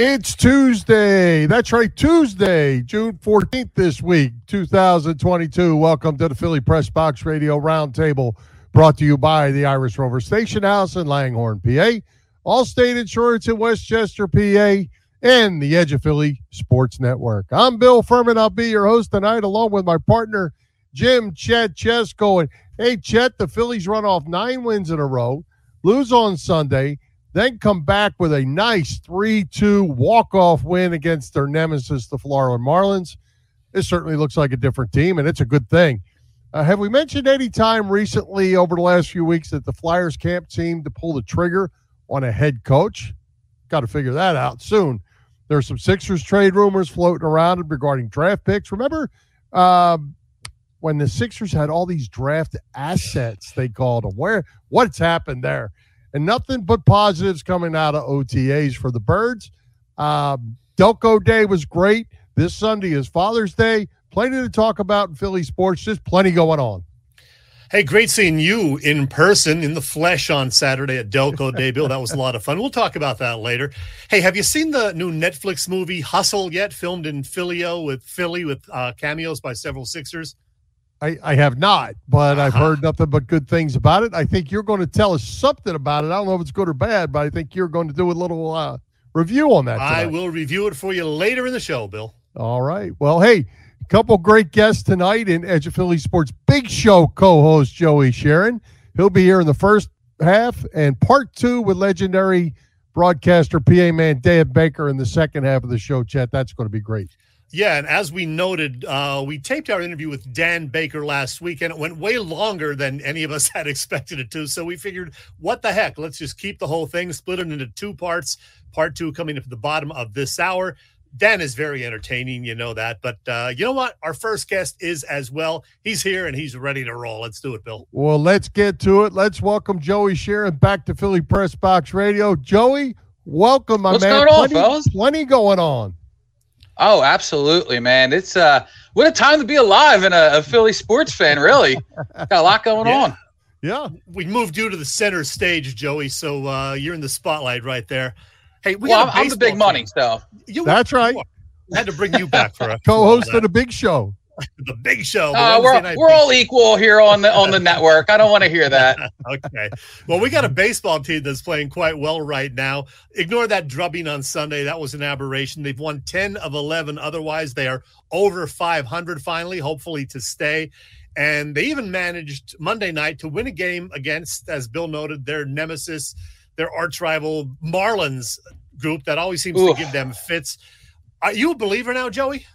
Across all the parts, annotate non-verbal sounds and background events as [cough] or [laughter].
It's Tuesday. That's right, Tuesday, June 14th this week, 2022. Welcome to the Philly Press Box Radio Roundtable, brought to you by the Irish Rover Station House in Langhorne, PA, Allstate Insurance in Westchester, PA, and the Edge of Philly Sports Network. I'm Bill Furman. I'll be your host tonight, along with my partner, Jim Chet Chesko. And hey, Chet, the Phillies run off nine wins in a row, lose on Sunday then come back with a nice 3 2 walk off win against their nemesis, the Florida Marlins. This certainly looks like a different team, and it's a good thing. Uh, have we mentioned any time recently over the last few weeks that the Flyers can't seem to pull the trigger on a head coach? Got to figure that out soon. There's some Sixers trade rumors floating around regarding draft picks. Remember um, when the Sixers had all these draft assets, they called them? Where what's happened there? And nothing but positives coming out of OTAs for the Birds. Um, Delco Day was great. This Sunday is Father's Day. Plenty to talk about in Philly sports. Just plenty going on. Hey, great seeing you in person, in the flesh on Saturday at Delco [laughs] Day, Bill. That was a lot of fun. We'll talk about that later. Hey, have you seen the new Netflix movie Hustle yet? Filmed in Philly with Philly with uh, cameos by several Sixers. I, I have not, but I've heard nothing but good things about it. I think you're going to tell us something about it. I don't know if it's good or bad, but I think you're going to do a little uh, review on that. Tonight. I will review it for you later in the show, Bill. All right. Well, hey, a couple great guests tonight in Edge of Philly Sports Big Show co-host Joey Sheeran. He'll be here in the first half and part two with legendary broadcaster PA man Dan Baker in the second half of the show. Chet, that's going to be great. Yeah, and as we noted, uh, we taped our interview with Dan Baker last week, and it went way longer than any of us [laughs] had expected it to. So we figured, what the heck? Let's just keep the whole thing, split it into two parts. Part two coming up at the bottom of this hour. Dan is very entertaining, you know that. But uh, you know what? Our first guest is as well. He's here and he's ready to roll. Let's do it, Bill. Well, let's get to it. Let's welcome Joey Sheeran back to Philly Press Box Radio. Joey, welcome, my What's man. going on, plenty, fellas? plenty going on. Oh, absolutely, man. It's uh what a time to be alive and a, a Philly sports fan, really. Got a lot going [laughs] Yeah. on. Yeah. We moved you to the center stage, Joey. So uh, you're in the spotlight right there. Hey, we well, I'm, a I'm the big baseball money, team. so You, That's right. you. I had to bring you back for a [laughs] Co-host for of the Big Show. [laughs] the big show. uh, we're we're all equal here on the on the network. I don't want to hear [laughs] that. okay. Well, we got a baseball team that's playing quite well right now. Ignore that drubbing on Sunday. That was an aberration. They've won 10 of 11. Otherwise, they are over 500 finally, hopefully to stay. And they even managed Monday night to win a game against, as Bill noted, their nemesis, their arch rival Marlins group that always seems to give them fits. Are you a believer now, Joey?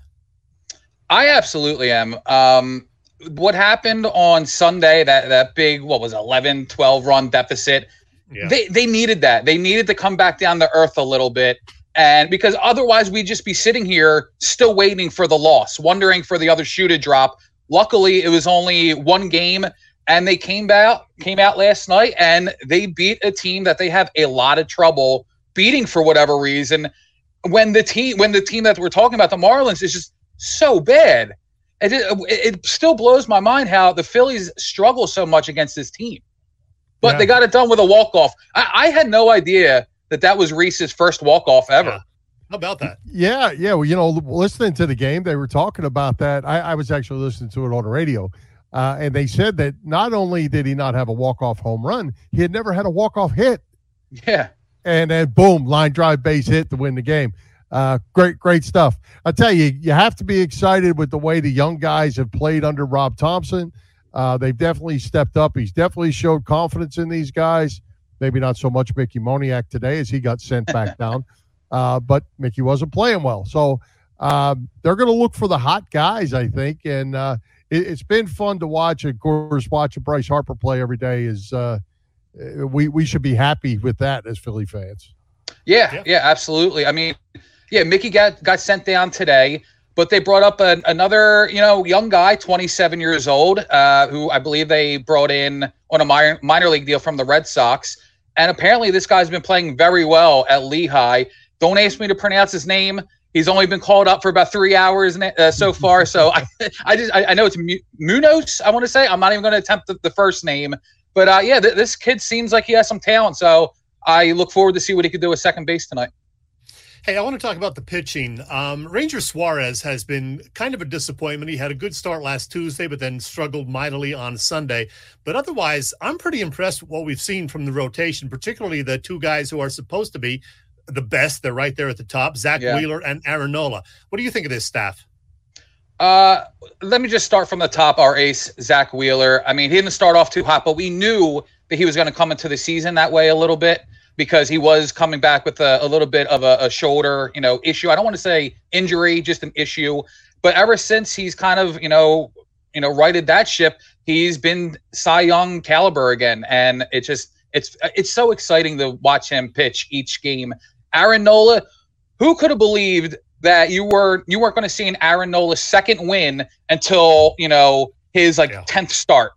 I absolutely am. Um what happened on Sunday, that that big, what was it, 11, 12 run deficit, Yeah. they they needed that. They needed to come back down to earth a little bit. And because otherwise we'd just be sitting here still waiting for the loss, wondering for the other shoe to drop. Luckily, it was only one game and they came out came out last night and they beat a team that they have a lot of trouble beating for whatever reason. When the team when the team that we're talking about, the Marlins, is just so bad. It, it, it still blows my mind how the Phillies struggle so much against this team but Yeah. they got it done with a walk off. I, I had no idea that that was Rhys's first walk off ever. Yeah. How about that? Yeah, yeah. Well, you know, listening to the game, they were talking about that. I, I was actually listening to it on the radio, uh, and they said that not only did he not have a walk off home run, he had never had a walk off hit, Yeah, and then boom, line drive base hit to win the game. Uh, great, great stuff. I tell you, you have to be excited with the way the young guys have played under Rob Thomson. Uh, they've definitely stepped up. He's definitely showed confidence in these guys. Maybe not so much Mickey Moniak today as he got sent back [laughs] down, uh, but Mickey wasn't playing well. So um, they're going to look for the hot guys, I think, and uh, it, it's been fun to watch. Of course, watching Bryce Harper play every day is uh, we we should be happy with that as Philly fans. yeah, Yeah. yeah, absolutely. I mean, yeah, Mickey got got sent down today, but they brought up an, another, you know, young guy, 27 years old, uh, who I believe they brought in on a minor, minor league deal from the Red Sox, and apparently this guy's been playing very well at Lehigh. Don't ask me to pronounce his name. He's only been called up for about three hours uh, so [laughs] far. So I, [laughs] I just I, I know it's Munoz. I want to say I'm not even going to attempt the, the, first name, but uh, yeah, th- this kid seems like he has some talent. So I look forward to see what he could do with second base tonight. Hey, I want to talk about the pitching. Um, Ranger Suarez has been kind of a disappointment. He had a good start last Tuesday, but then struggled mightily on Sunday. But otherwise, I'm pretty impressed with what we've seen from the rotation, particularly the two guys who are supposed to be the best. They're right there at the top Zack yeah. Wheeler and Aaron Nola. What do you think of this staff? Uh, let me just start from the top. Our ace, Zack Wheeler. I mean, he didn't start off too hot, but we knew that he was going to come into the season that way a little bit because he was coming back with a, a little bit of a, a, shoulder, you know, issue. I don't want to say injury, just an issue. But ever since he's kind of, you know, you know, righted that ship, he's been Cy Young caliber again, and it just it's it's so exciting to watch him pitch each game. Aaron Nola, who could have believed that you were you weren't going to see an Aaron Nola second win until you know his like tenth yeah. start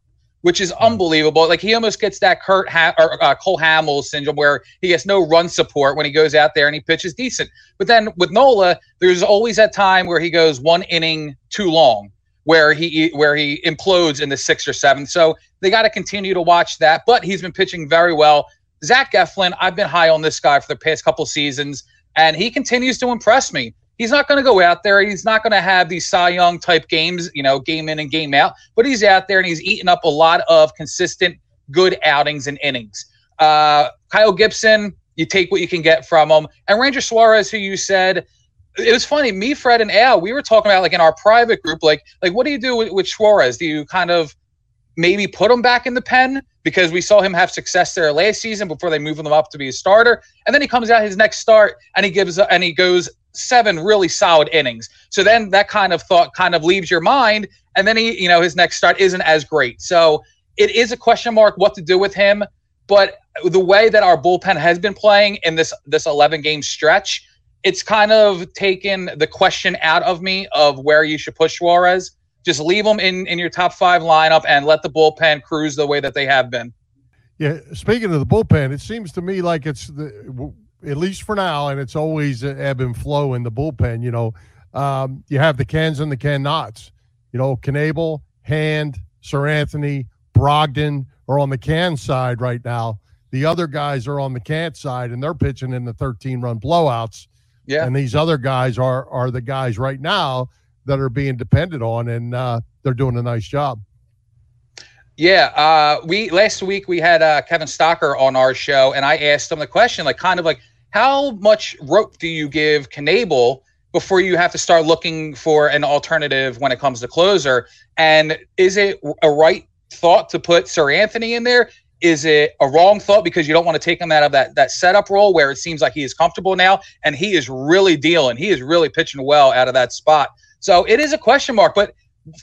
which is unbelievable. Like he almost gets that Kurt ha- or uh, Cole Hamels syndrome where he gets no run support when he goes out there and he pitches decent. But then with Nola, there's always that time where he goes one inning too long, where he where he implodes in the sixth or seventh. So they got to continue to watch that. But he's been pitching very well. Zach Eflin, I've been high on this guy for the past couple seasons, and he continues to impress me he's not going to go out there. He's not going to have these Cy Young type games, you know, game in and game out. But he's out there and he's eating up a lot of consistent good outings and innings. Uh, Kyle Gibson, you take what you can get from him. And Ranger Suarez, who you said, it was funny. Me, Fred, and Al, we were talking about like in our private group, like, like what do you do with, with Suarez? Do you kind of maybe put him back in the pen because we saw him have success there last season before they moved him up to be a starter, and then he comes out his next start and he gives and he goes seven really solid innings. So then that kind of thought kind of leaves your mind, and then he, you know, his next start isn't as great. So it is a question mark what to do with him. But the way that our bullpen has been playing in this this 11 game stretch, it's kind of taken the question out of me of where you should push Suarez. Just leave him in in your top five lineup and let the bullpen cruise the way that they have been. Yeah, speaking of the bullpen, it seems to me like it's the at least for now, and it's always ebb and flow in the bullpen. You know, um, you have the cans and the cannots. You know, Knebel, Hand, Seranthony, Brogdon are on the can side right now. The other guys are on the can side, and they're pitching in the 13 run blowouts. Yeah. And these other guys are are the guys right now that are being depended on, and uh, they're doing a nice job. Yeah, uh, we last week we had uh, Kevin Stocker on our show, and I asked him the question, like, kind of like, how much rope do you give Knebel before you have to start looking for an alternative when it comes to closer? And is it a right thought to put Seranthony in there? Is it a wrong thought because you don't want to take him out of that that setup role where it seems like he is comfortable now and he is really dealing, he is really pitching well out of that spot. So it is a question mark, but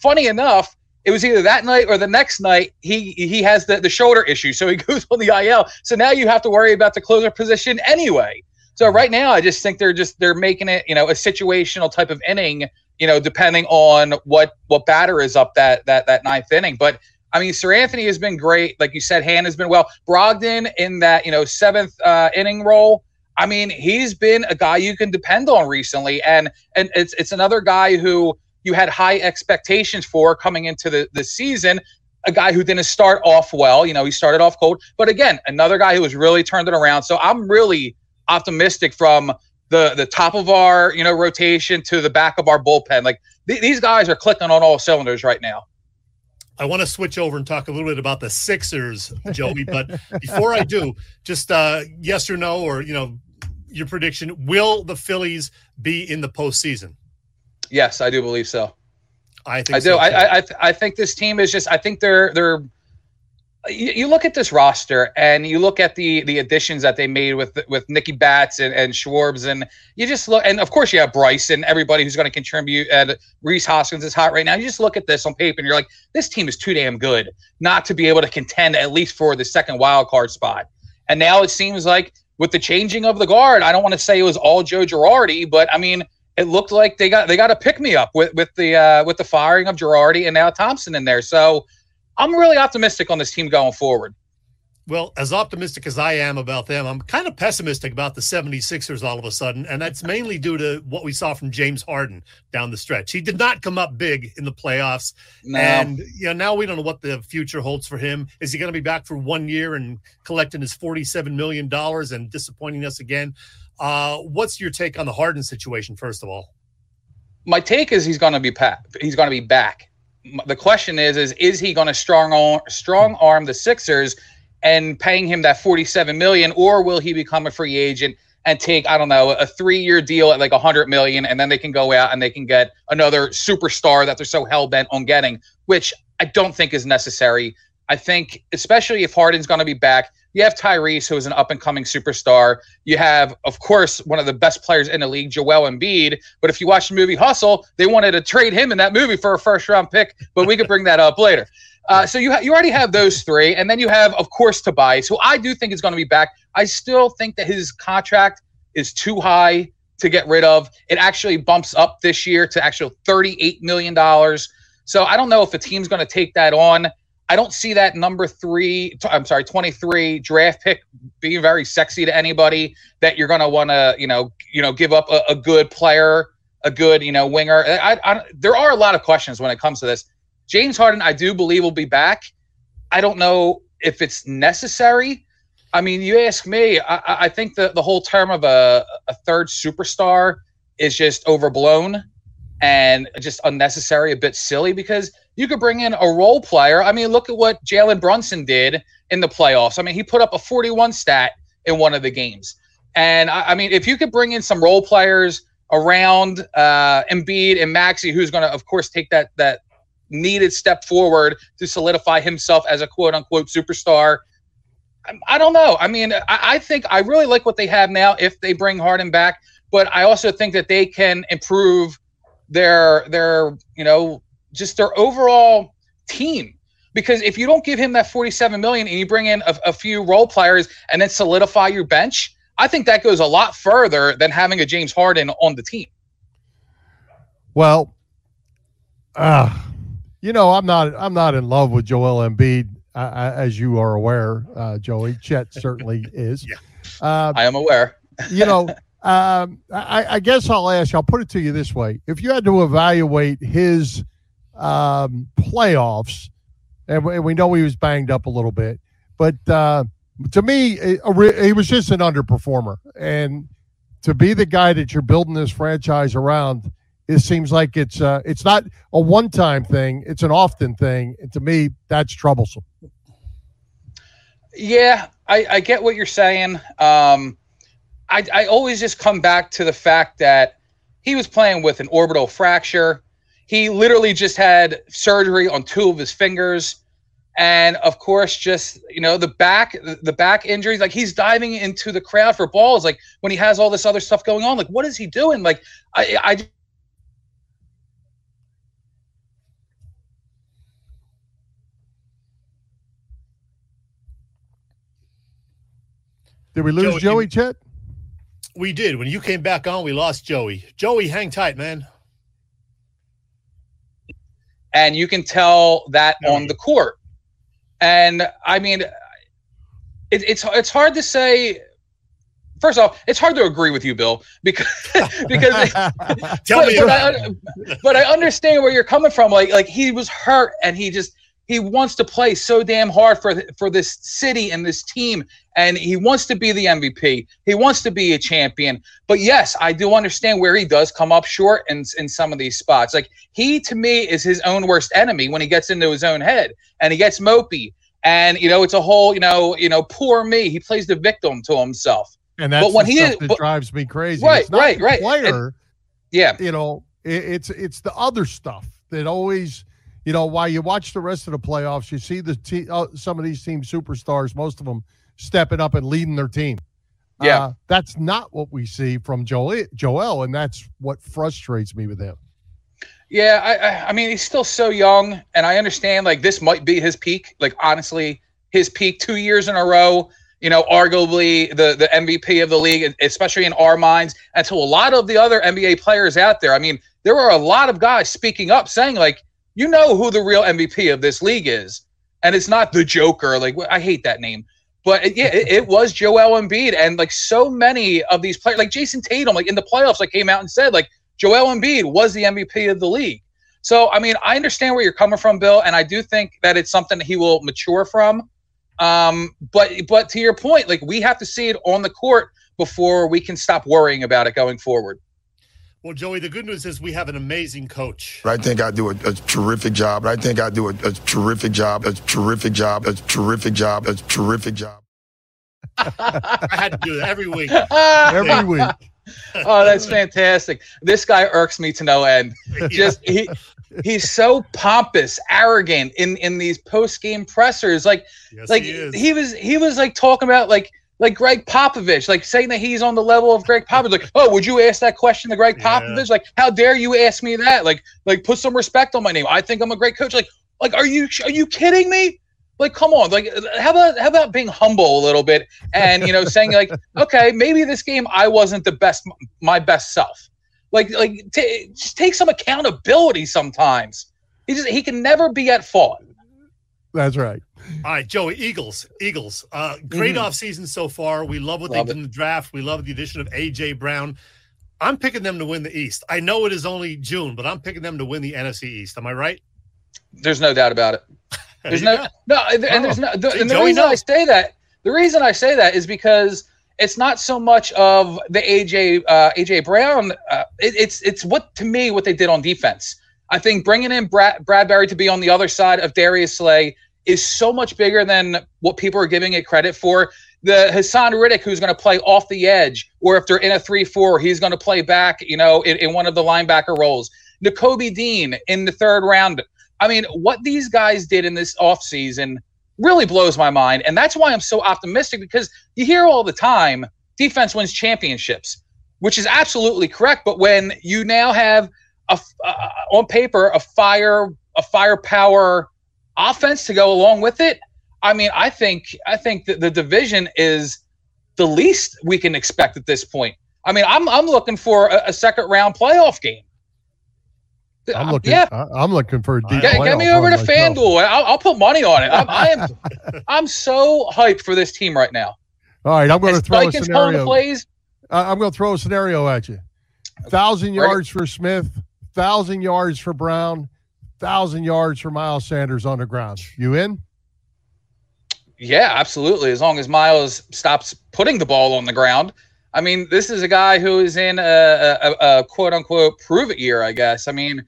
funny enough it was either that night or the next night he he has the, the shoulder issue. So he [laughs] goes on the IL so now you have to worry about the closer position anyway. So right now I just think they're just they're making it you know a situational type of inning you know depending on what what batter is up that that that ninth inning. But I mean Seranthony has been great. Like you said Hand has been well. Brogdon in that you know seventh uh, inning role I mean he's been a guy you can depend on recently. And and it's it's another guy who you had high expectations for coming into the, the season. A guy who didn't start off well, you know, he started off cold. But again, another guy who has really turned it around. So I'm really optimistic from the the top of our you know rotation to the back of our bullpen. Like th- these guys are clicking on all cylinders right now. I want to switch over and talk a little bit about the Sixers, Joey. but before I do, just uh, yes or no, or you know, your prediction: Will the Phillies be in the postseason? Yes, I do believe so. I think I do. So I, I I think this team is just. I think they're they're. You, you, look at this roster and you look at the the additions that they made with with Nicky Bats and, and Schwartz and you just look and of course you have Bryce and everybody who's going to contribute and Rhys Hoskins is hot right now. You just look at this on paper and you're like, this team is too damn good not to be able to contend at least for the second wild card spot. And now it seems like with the changing of the guard, I don't want to say it was all Joe Girardi, but I mean it looked like they got they got a pick me up with with the uh, with the firing of Girardi and now Thomson in there. So I'm really optimistic on this team going forward. Well, as optimistic as I am about them, I'm kind of pessimistic about the 76ers all of a sudden. And that's mainly due to what we saw from James Harden down the stretch. He did not come up big in the playoffs. No. And you know, now we don't know what the future holds for him. Is he going to be back for one year and collecting his $47 million and disappointing us again? Uh, what's your take on the Harden situation, first of all? My take is he's going to be pa- he's going to be back. The question is, is is he going to strong arm, strong arm the Sixers and paying him that 47 million, or will he become a free agent and take I don't know a three year deal at like a 100 million, and then they can go out and they can get another superstar that they're so hell bent on getting, which I don't think is necessary. I think, especially if Harden's going to be back, you have Tyrese, who is an up and coming superstar. You have, of course, one of the best players in the league, Joel Embiid. But if you watch the movie Hustle, they wanted to trade him in that movie for a first round pick, but we could bring that up later. Uh, so you ha- you already have those three, and then you have, of course, Tobias, who I do think is going to be back. I still think that his contract is too high to get rid of. It actually bumps up this year to actual thirty-eight million dollars. So I don't know if the team's going to take that on. I don't see that number three. I'm sorry, twenty-three draft pick being very sexy to anybody. That you're going to want to, you know, you know, give up a, a good player, a good, you know, winger. I, I, there are a lot of questions when it comes to this. James Harden, I do believe will be back. I don't know if it's necessary. I mean, you ask me. I, I- I think the the whole term of a a third superstar is just overblown and just unnecessary, a bit silly because you could bring in a role player. I mean, look at what Jalen Brunson did in the playoffs. I mean, he put up a 41 stat in one of the games. And I, I mean, if you could bring in some role players around uh, Embiid and Maxey, who's going to, of course, take that that needed step forward to solidify himself as a quote unquote superstar. I- don't know. I mean, I, I think I really like what they have now if they bring Harden back, but I also think that they can improve their their you know just their overall team because if you don't give him that 47 million and you bring in a, a few role players and then solidify your bench i think that goes a lot further than having a james harden on the team Well, uh, you know, I'm not I'm not in love with Joel Embiid, uh, uh, as you are aware, uh, Joey. Chet [laughs] certainly is. Yeah. Uh, i am aware [laughs] you know, [laughs] um, I, I guess I'll ask. I'll put it to you this way: If you had to evaluate his um, playoffs, and we, we know he was banged up a little bit, but uh, to me, he was just an underperformer, and to be the guy that you're building this franchise around, it seems like it's uh, it's not a one-time thing; it's an often thing. And to me, that's troublesome. Yeah, I, I get what you're saying. Um, I, I always just come back to the fact that he was playing with an orbital fracture. He literally just had surgery on two of his fingers. And of course, just you know, the back the back injuries, like he's diving into the crowd for balls, like when he has all this other stuff going on. Like, what is he doing? Like, I I Did we lose Joey, Joey Chet? We did. When you came back on, we lost Joey. Joey, hang tight, man. And you can tell that on mm-hmm. the court. And I mean, it, it's it's hard to say. First off, it's hard to agree with you, Bill, because [laughs] because [laughs] Tell but, me but, I, but I understand where you're coming from. Like like he was hurt and he just he wants to play so damn hard for for this city and this team and he wants to be the MVP. He wants to be a champion. But yes, I do understand where he does come up short in in some of these spots. Like he to me is his own worst enemy when he gets into his own head and he gets mopey. And you know, it's a whole, you know, you know, poor me. He plays the victim to himself. And that's But when the he stuff is- that but- drives me crazy. Right, It's not right, right. Player, Yeah. you know, it, it's it's the other stuff that always, you know, while you watch the rest of the playoffs, you see the te- uh, some of these team superstars, most of them stepping up and leading their team. Yeah. Uh, that's not what we see from Joel, Joel, and that's what frustrates me with him. Yeah, I, I, I mean, he's still so young, and I understand like this might be his peak. Like honestly, his peak two years in a row. You know, arguably the the MVP of the league, especially in our minds, and to a lot of the other NBA players out there. I mean, there are a lot of guys speaking up, saying like, you know, who the real MVP of this league is, and it's not the Joker. Like, I hate that name, But it, yeah, it, it was Joel Embiid, and like so many of these players, like Jayson Tatum, like in the playoffs, like came out and said like Joel Embiid was the MVP of the league. So I mean, I understand where you're coming from, Bill, and I do think that it's something that he will mature from. Um, but but to your point, like we have to see it on the court before we can stop worrying about it going forward. Well, Joey, the good news is we have an amazing coach. I think I do a, a terrific job. I think I do a, a terrific job, a terrific job, a terrific job, a terrific job. I had to do that every week. [laughs] Every week. [laughs] oh, that's fantastic. This guy irks me to no end. Just he he's so pompous, arrogant in in these post game pressers. Like Yes, like he is. he was he was like talking about like like Gregg Popovich, like saying that he's on the level of Gregg Popovich. Like, oh, would you ask that question to Gregg Yeah. Popovich? Like, how dare you ask me that? Like, like put some respect on my name. I think I'm a great coach. Like, like are you are you kidding me? Like, come on. Like, how about how about being humble a little bit and you know saying like, [laughs] okay, maybe this game I wasn't the best my best self. Like, like t- just take some accountability sometimes. He just he can never be at fault. That's right. All right, Joey, Eagles, Eagles. Uh, great Mhm. offseason so far. We love what Love they did in the draft. We love the addition of AJ Brown. I'm picking them to win the East. I know it is only June, but I'm picking them to win the NFC East. Am I right? There's no doubt about it. [laughs] There's no go. no, and and there's Oh, no. The, see, and the Joey reason I say that, the reason I say that is because it's not so much of the AJ uh, AJ Brown. Uh, it, it's it's what to me what they did on defense. I think bringing in Brad, Bradberry to be on the other side of Darius Slay is so much bigger than what people are giving it credit for. The Haason Reddick, who's going to play off the edge, or if they're in a three-four, he's going to play back, you know, in, in one of the linebacker roles. Nakobe Dean in the third round. I mean, what these guys did in this offseason really blows my mind. And that's why I'm so optimistic because you hear all the time defense wins championships, which is absolutely correct. But when you now have a, uh, on paper a fire, a firepower offense to go along with it, I mean, I think I think that the division is the least we can expect at this point. I mean, I'm I'm looking for a, a second round playoff game. I'm looking. Yeah, I, am looking for a deep. Get- Get, me over to myself. FanDuel. I'll, I'll put money on it. I'm, I am, [laughs] I'm so hyped for this team right now. All right, I'm going to throw a Vikings the scenario. plays. I'm going to throw a scenario at you. Thousand Right. yards for Smith, thousand yards for Brown, thousand yards for Miles Sanders on the ground. You in? Yeah, absolutely. As long as Miles stops putting the ball on the ground. I mean, this is a guy who is in a, a, a quote unquote prove it year, I guess. I mean,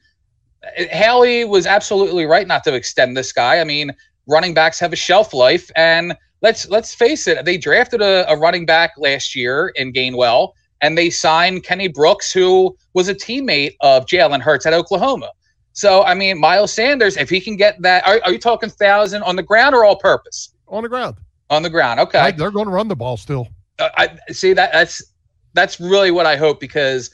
Haley was absolutely right not to extend this guy. I mean, running backs have a shelf life, and let's let's face it, they drafted a, a running back last year in Gainwell, and they signed Kenny Brooks, who was a teammate of Jalen Hurts at Oklahoma. So, I mean, Miles Sanders, if he can get that, are, are you talking thousand on the ground or all purpose? On the ground. On the ground, okay. Right, they're going to run the ball still. Uh, I see that that's that's really what I hope because,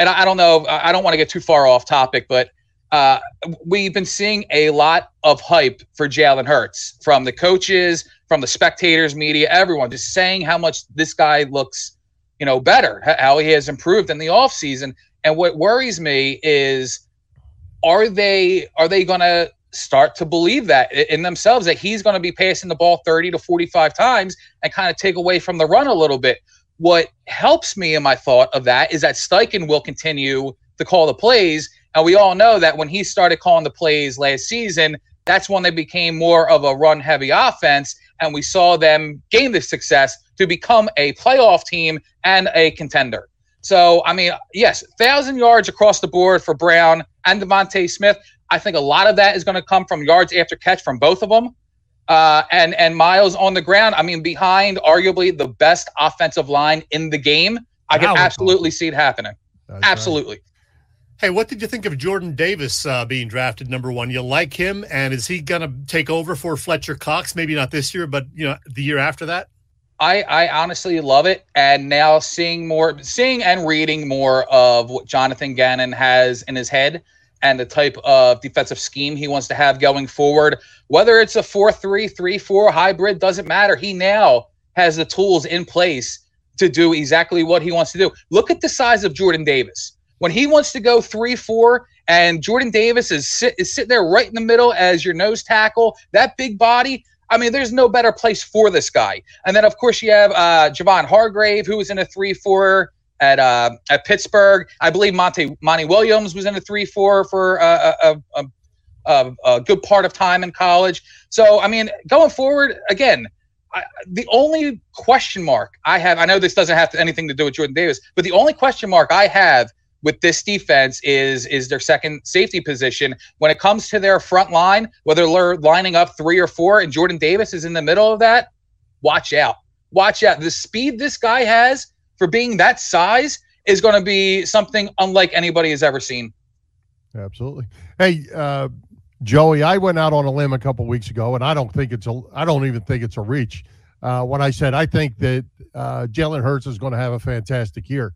and I, I don't know, I I don't want to get too far off topic, but uh, we've been seeing a lot of hype for Jalen Hurts from the coaches, from the spectators, media, everyone, just saying how much this guy looks, you know, better, how he has improved in the offseason. And what worries me is, are they are they going to start to believe that in themselves that he's going to be passing the ball 30 to 45 times and kind of take away from the run a little bit. What helps me in my thought of that is that Steichen will continue to call the plays. And we all know that when he started calling the plays last season, that's when they became more of a run heavy offense. And we saw them gain the success to become a playoff team and a contender. So, I mean, yes, thousand yards across the board for Brown and DeVonta Smith. I think a lot of that is going to come from yards after catch from both of them uh, and and Miles on the ground. I mean, behind arguably the best offensive line in the game. I can absolutely see it happening. That's right. Absolutely. Hey, what did you think of Jordan Davis uh, being drafted number one? You like him, and is he going to take over for Fletcher Cox? Maybe not this year, but you know the year after that. I, I honestly love it. And now seeing more, seeing and reading more of what Jonathan Gannon has in his head and the type of defensive scheme he wants to have going forward, whether it's a 4 3, 3 4 hybrid, doesn't matter. He now has the tools in place to do exactly what he wants to do. Look at the size of Jordan Davis. When he wants to go 3 4, and Jordan Davis is, sit, is sitting there right in the middle as your nose tackle, that big body. I mean, there's no better place for this guy. And then, of course, you have uh, Javon Hargrave, who was in a 3 4 at uh, at Pittsburgh. I believe Monty Monty Williams was in a 3 4 for uh, a, a, a, a good part of time in college. So, I mean, going forward, again, I, the only question mark I have, I know this doesn't have to, anything to do with Jordan Davis, but the only question mark I have with this defense is is their second safety position. When it comes to their front line, whether they're lining up three or four, and Jordan Davis is in the middle of that, watch out. Watch out. The speed this guy has for being that size is going to be something unlike anybody has ever seen. Absolutely. Hey, uh, Joey, I went out on a limb a couple weeks ago, and I don't think it's a. I don't even think it's a reach. Uh, when I said I think that uh, Jalen Hurts is going to have a fantastic year.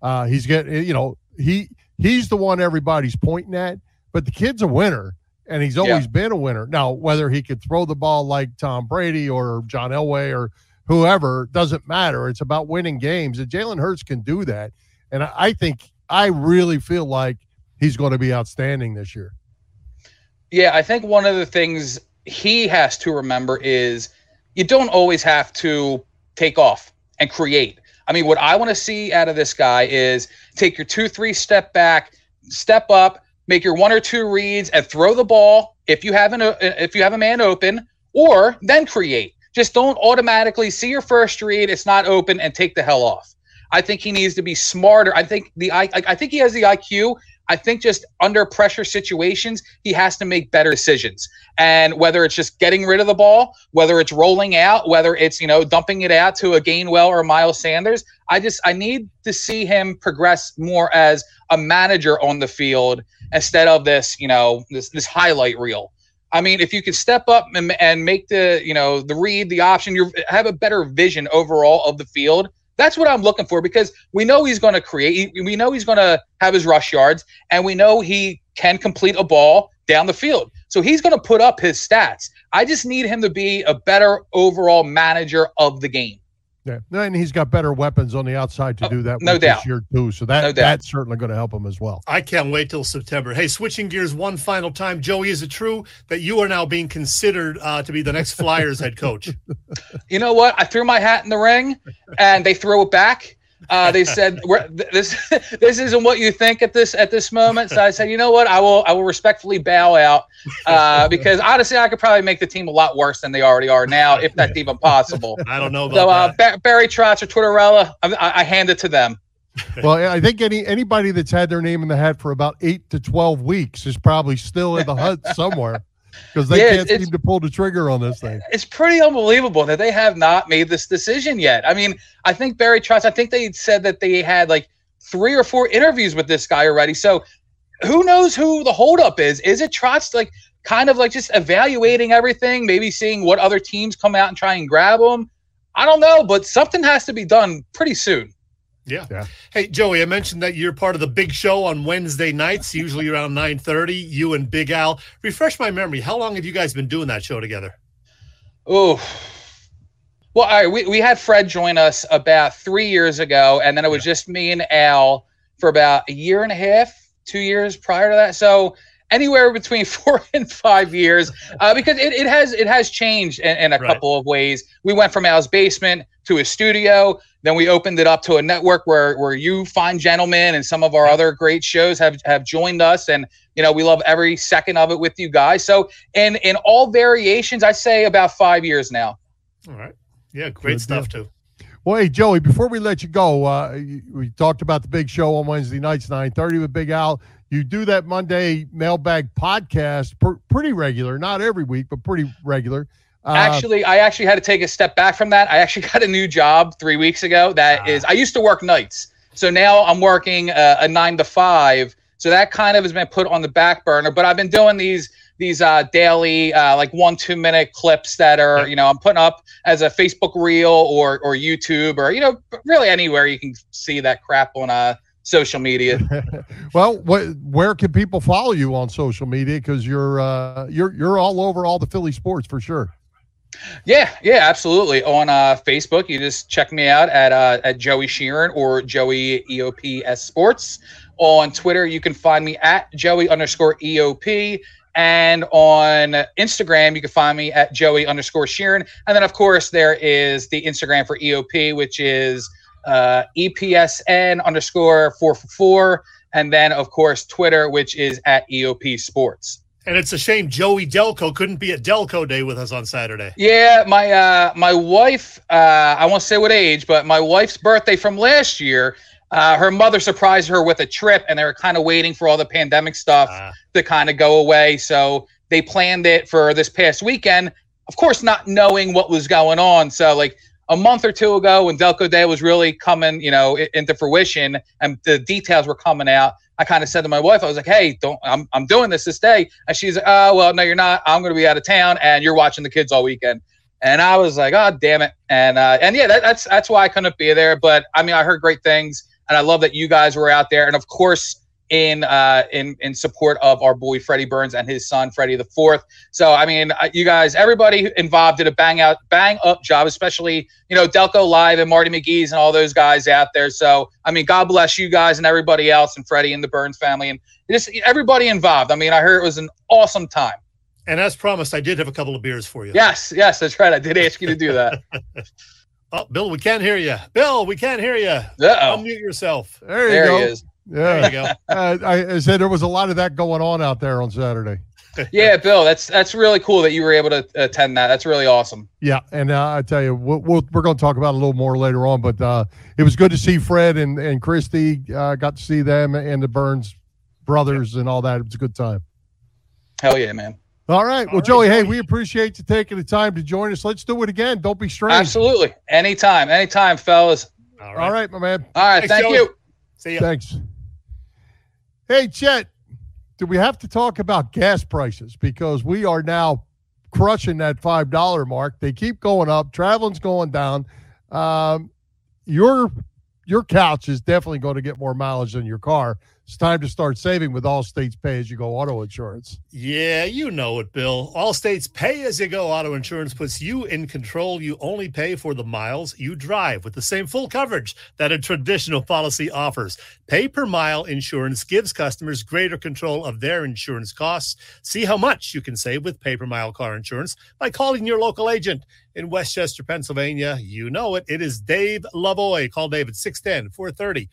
Uh, he's getting, you know, he he's the one everybody's pointing at, but the kid's a winner, and he's always Yeah. been a winner. Now, whether he could throw the ball like Tom Brady or John Elway or whoever doesn't matter. It's about winning games, and Jalen Hurts can do that. And I, I think I really feel like he's going to be outstanding this year. Yeah, I think one of the things he has to remember is you don't always have to take off and create. I mean, what I want to see out of this guy is take your two, three step back, step up, make your one or two reads, and throw the ball if you have an uh, if you have a man open, or then create. Just don't automatically see your first read, it's not open, and take the hell off. I think he needs to be smarter. I think the I I think he has the IQ. I think just under pressure situations, he has to make better decisions. And whether it's just getting rid of the ball, whether it's rolling out, whether it's, you know, dumping it out to a Gainwell or Miles Sanders, I just I need to see him progress more as a manager on the field instead of this, you know, this this highlight reel. I mean, if you can step up and, and make the, you know, the read, the option, you have a better vision overall of the field. That's what I'm looking for because we know he's going to create. We know he's going to have his rush yards, and we know he can complete a ball down the field. So he's going to put up his stats. I just need him to be a better overall manager of the game. Yeah, and he's got better weapons on the outside to Oh, do that no with this doubt. year too. So that No that's certainly going to help him as well. I can't wait till September. Hey, switching gears one final time. Joey, is it true that you are now being considered uh, to be the next Flyers head coach? [laughs] You know what? I threw my hat in the ring, and they threw it back. Uh, they said We're, th- this [laughs] this isn't what you think at this at this moment. So I said, you know what? I will I will respectfully bow out uh, [laughs] because honestly, I could probably make the team a lot worse than they already are now, if that's even possible. [laughs] I don't know about So uh, that. Ba- Barry Trotz or Tortorella, I, I I hand it to them. well, I think any anybody that's had their name in the hat for about eight to twelve weeks is probably still in the hut somewhere because they Yeah, can't seem to pull the trigger on this thing. It's pretty unbelievable that they have not made this decision yet. I mean, I think Barry Trotz. I think they said that they had like three or four interviews with this guy already. So who knows who the holdup is? Is it Trotz like kind of like just evaluating everything, maybe seeing what other teams come out and try and grab him? I don't know, but something has to be done pretty soon. Yeah. Yeah. Hey, Joey, I mentioned that you're part of the big show on Wednesday nights, usually around 9:30. You and Big Al. Refresh my memory. How long have you guys been doing that show together? Oh. Well, all right. We, we had Fred join us about three years ago, and then it was just me and Al for about a year and a half, two years prior to that. So anywhere between [laughs] four and five years, uh, because it, it has it has changed in, in a Right. couple of ways. We went from Al's basement to a studio. Then we opened it up to a network where where you fine gentlemen and some of our other great shows have have joined us, and you know we love every second of it with you guys. So in in all variations, I say about five years now. All right. Yeah, great Good stuff too. Well, hey Joey, before we let you go, uh, we talked about the big show on Wednesday nights, nine thirty with Big Al. You do that Monday mailbag podcast, pr- pretty regular, not every week, but pretty regular. Uh, actually, I actually had to take a step back from that. I actually [laughs] got a new job three weeks ago. That is, Ah. I used to work nights, so now I'm working uh, a nine to five. So that kind of has been put on the back burner. But I've been doing these these uh, daily uh, like one two minute clips that are you know I'm putting up as a Facebook reel or or YouTube or you know really anywhere you can see that crap on uh social media. [laughs] well, what, where can people follow you on social media? Because you're uh, you're you're all over all the Philly sports for sure. Yeah, yeah, absolutely. On uh, Facebook, you just check me out at uh, at Joey Sheeran or Joey EOP S Sports. On Twitter, you can find me at Joey underscore EOP. And on Instagram, you can find me at Joey underscore Sheeran. And then, of course, there is the Instagram for EOP, which is uh, EPSN underscore 444. And then, of course, Twitter, which is at EOP Sports. And it's a shame Joey Delco couldn't be at Delco Day with us on Saturday. Yeah, my uh, my wife, uh, I won't say what age, but my wife's birthday from last year, uh, her mother surprised her with a trip, and they were kind of waiting for all the pandemic stuff Ah. to kind of go away. So they planned it for this past weekend. Of course, not knowing what was going on. So like a month or two ago, when Delco Day was really coming, you know, into fruition, and the details were coming out, I kind of said to my wife, I was like, "Hey, don't, I'm I'm doing this this day," and she's like, "Oh, well, no, you're not. I'm going to be out of town, and you're watching the kids all weekend." And I was like, "Oh, damn it!" And uh, and yeah, that, that's that's why I couldn't be there. But I mean, I heard great things, and I love that you guys were out there, and of course, in uh, in in support of our boy Freddie Burns and his son Freddie the Fourth. So I mean, uh, you guys, everybody involved did a bang out, bang up job, especially you know Delco Live and Marty McGee's and all those guys out there. So I mean, God bless you guys and everybody else, and Freddie and the Burns family, and just everybody involved. I mean, I heard it was an awesome time. And as promised, I did have a couple of beers for you. Yes, yes, that's right. I did ask you to do that. [laughs] [laughs] Oh, Bill, we can't hear you. Bill, we can't hear you. Uh-oh. Unmute yourself. There you There go. He is. There Yeah. you go. uh, [laughs] I, I said there was a lot of that going on out there on Saturday. [laughs] Yeah, Bill, that's that's really cool that you were able to attend that. That's really awesome. Yeah, and uh, I tell you, we'll, we'll, we're going to talk about it a little more later on. But uh, it was good to see Fred and and Christy. Uh, got to see them and the Burns brothers and all that. It was a good time. Hell yeah, man. All right. All Well, right, Joey, hey, we appreciate you taking the time to join us. Let's do it again. Don't be strange. Absolutely. Anytime, anytime, fellas. All right. All right, my man. All right, Thanks, thank Joey. you. See you. Thanks. Hey, Chet, do we have to talk about gas prices? Because we are now crushing that $5 mark. They keep going up, traveling's going down. Um, your your couch is definitely going to get more mileage than your car. It's time to start saving with Allstate's pay as you go auto insurance. Yeah, you know it, Bill. Allstate's pay as you go auto insurance puts you in control. You only pay for the miles you drive with the same full coverage that a traditional policy offers. Pay per mile insurance gives customers greater control of their insurance costs. See how much you can save with pay per mile car insurance by calling your local agent in Westchester, Pennsylvania. You know it. It is Dave Lavoy. Call Dave at 610 430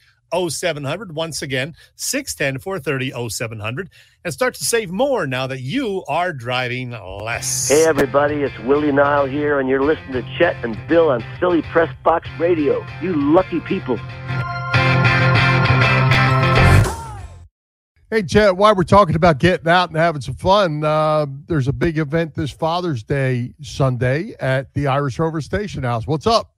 0700. Once again, 610 430 0700 and start to save more now that you are driving less. Hey everybody, it's Willie Nile here, and you're listening to Chet and Bill on Philly Press Box Radio. You lucky people. Hey, Chet, while we're talking about getting out and having some fun, uh, there's a big event this Father's Day Sunday at the Irish Rover Station House. What's up?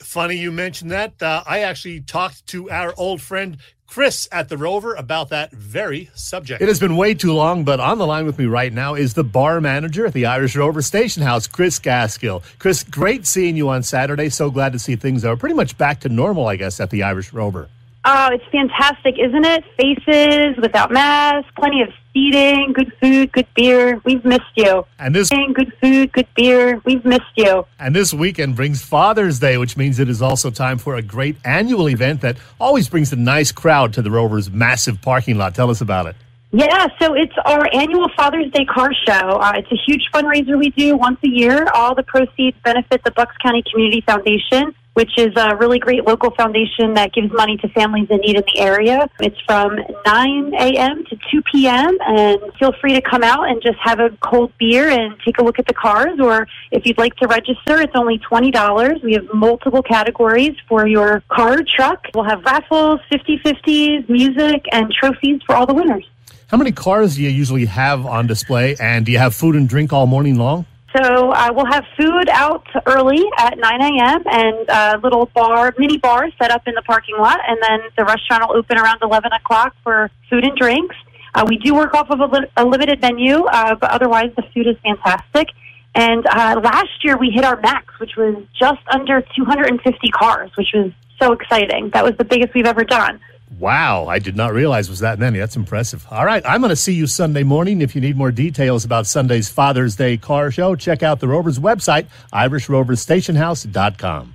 Funny you mentioned that. Uh, I actually talked to our old friend Chris at the Rover about that very subject. It has been way too long, but on the line with me right now is the bar manager at the Irish Rover Station House, Chris Gaskill. Chris, great seeing you on Saturday. So glad to see things are pretty much back to normal, I guess, at the Irish Rover. Oh, it's fantastic, isn't it? Faces without masks, plenty of seating, good food, good beer. We've missed you. And this Good food, good beer. We've missed you. and this weekend brings Father's Day, which means it is also time for a great annual event that always brings a nice crowd to the Rover's massive parking lot. Tell us about it. Yeah, so it's our annual Father's Day car show. Uh, it's a huge fundraiser we do once a year. All the proceeds benefit the Bucks County Community Foundation, which is a really great local foundation that gives money to families in need in the area. It's from 9 a.m. to 2 p.m., and feel free to come out and just have a cold beer and take a look at the cars. Or if you'd like to register, it's only $20. We have multiple categories for your car truck. We'll have raffles, 50 50s, music, and trophies for all the winners. How many cars do you usually have on display? And do you have food and drink all morning long? So uh, we'll have food out early at 9 a.m. and a little bar, mini bar set up in the parking lot, and then the restaurant will open around 11 o'clock for food and drinks. Uh, we do work off of a, li- a limited menu, uh, but otherwise the food is fantastic. And uh, last year we hit our max, which was just under 250 cars, which was so exciting. That was the biggest we've ever done. Wow, I did not realize was that many. That's impressive. All right, I'm going to see you Sunday morning. If you need more details about Sunday's Father's Day car show, check out the Rover's website, irishroverstationhouse.com.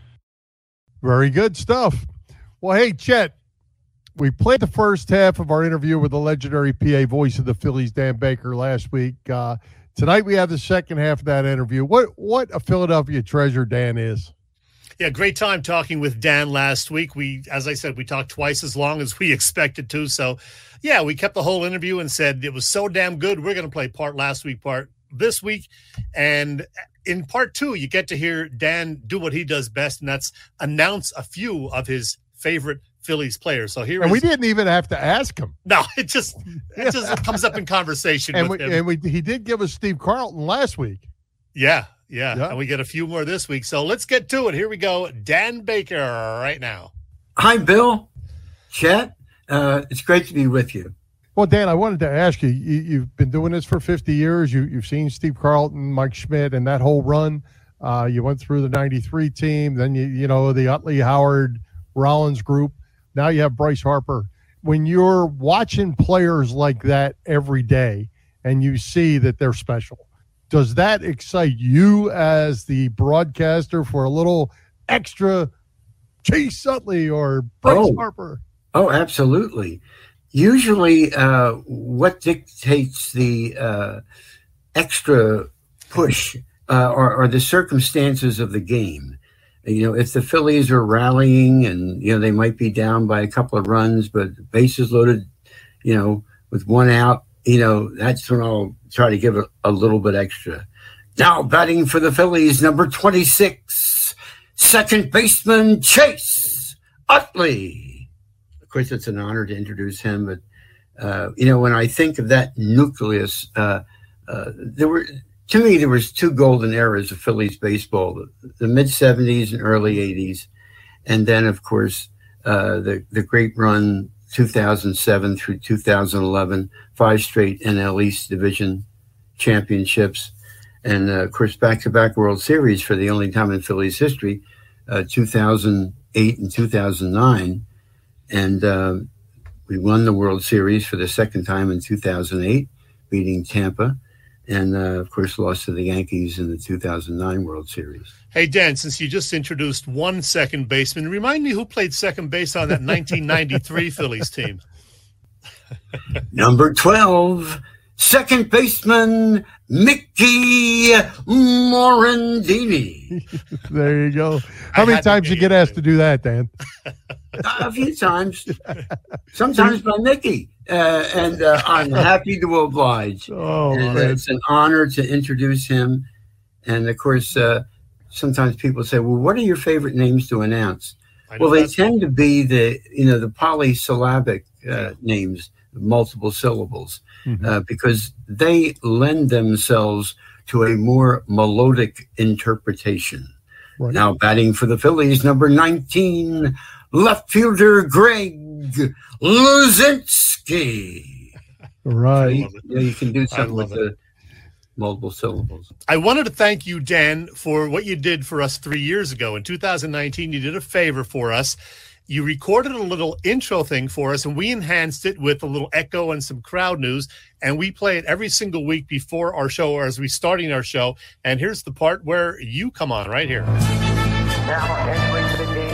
Very good stuff. Well, hey, Chet, we played the first half of our interview with the legendary PA voice of the Phillies, Dan Baker, last week. Uh, tonight we have the second half of that interview. What what a Philadelphia treasure Dan is. Yeah, great time talking with Dan last week. We, as I said, we talked twice as long as we [laughs] expected to. So, yeah, we kept the whole interview and said it was so damn good. We're going to play part last week, part this week, and in part two, you get to hear Dan do what he does best, and that's announce a few of his favorite Phillies players. So here, And is- we didn't even have to ask him. No, it just it just comes up in conversation And with we, him. and we he did give us Steve Carlton last week. yeah, yeah, Yeah. and we get a few more this week. So let's get to it. Here we go. Dan Baker right now. Hi, Bill. Chet. Uh, it's great to be with you. Well, Dan, I wanted to ask you, you you've been doing this for 50 years. You, you've seen Steve Carlton, Mike Schmidt, and that whole run. Uh, you went through the 93 team, then you, you know, the Utley Howard Rollins group. Now you have Bryce Harper. When you're watching players like that every day and you see that they're special, does that excite you as the broadcaster for a little extra Chase Utley or Bryce Oh. Harper? Oh, absolutely. Usually, uh, what dictates the uh, extra push uh, are, are the circumstances of the game. You know, if the Phillies are rallying and, you know, they might be down by a couple of runs, but bases loaded, you know, with one out, you know, that's when I'll try to give it a little bit extra. Now batting for the Phillies, number 26, second baseman Chase Utley. Of course, it's an honor to introduce him, but uh, you know, when I think of that nucleus, uh, uh, there were to me there was two golden eras of Phillies baseball: the, the mid '70s and early '80s, and then, of course, uh, the the great run 2007 through 2011, five straight NL East Division championships, and uh, of course, back-to-back World Series for the only time in Phillies history, uh, 2008 and 2009, and uh, we won the World Series for the second time in 2008, beating Tampa, and uh, of course, lost to the Yankees in the 2009 World Series. Hey Dan, since you just introduced one second baseman, remind me who played second base on that 1993 [laughs] Phillies team. Number 12, second baseman Mickey Morandini. [laughs] There you go. How I many had to times you get get asked to do that, Dan? [laughs] a few times, sometimes by Mickey, uh, and uh, I'm happy to oblige. Oh, and man. it's an honor to introduce him. And of course, uh, sometimes people say, "Well, what are your favorite names to announce?" Well, they tend to be the you know the polysyllabic uh, names, multiple syllables, Mhm. uh, because they lend themselves to a more melodic interpretation. Right. Now, batting for the Phillies, number nineteen, left fielder Greg Luzinski. [laughs] Right. Yeah, you can do something with the multiple syllables. I wanted to thank you, Dan, for what you did for us three years ago. In 2019, you did a favor for us. You recorded a little intro thing for us, and we enhanced it with a little echo and some crowd news. And we play it every single week before our show or as we starting our show. And here's the part where you come on right here. Now entering the game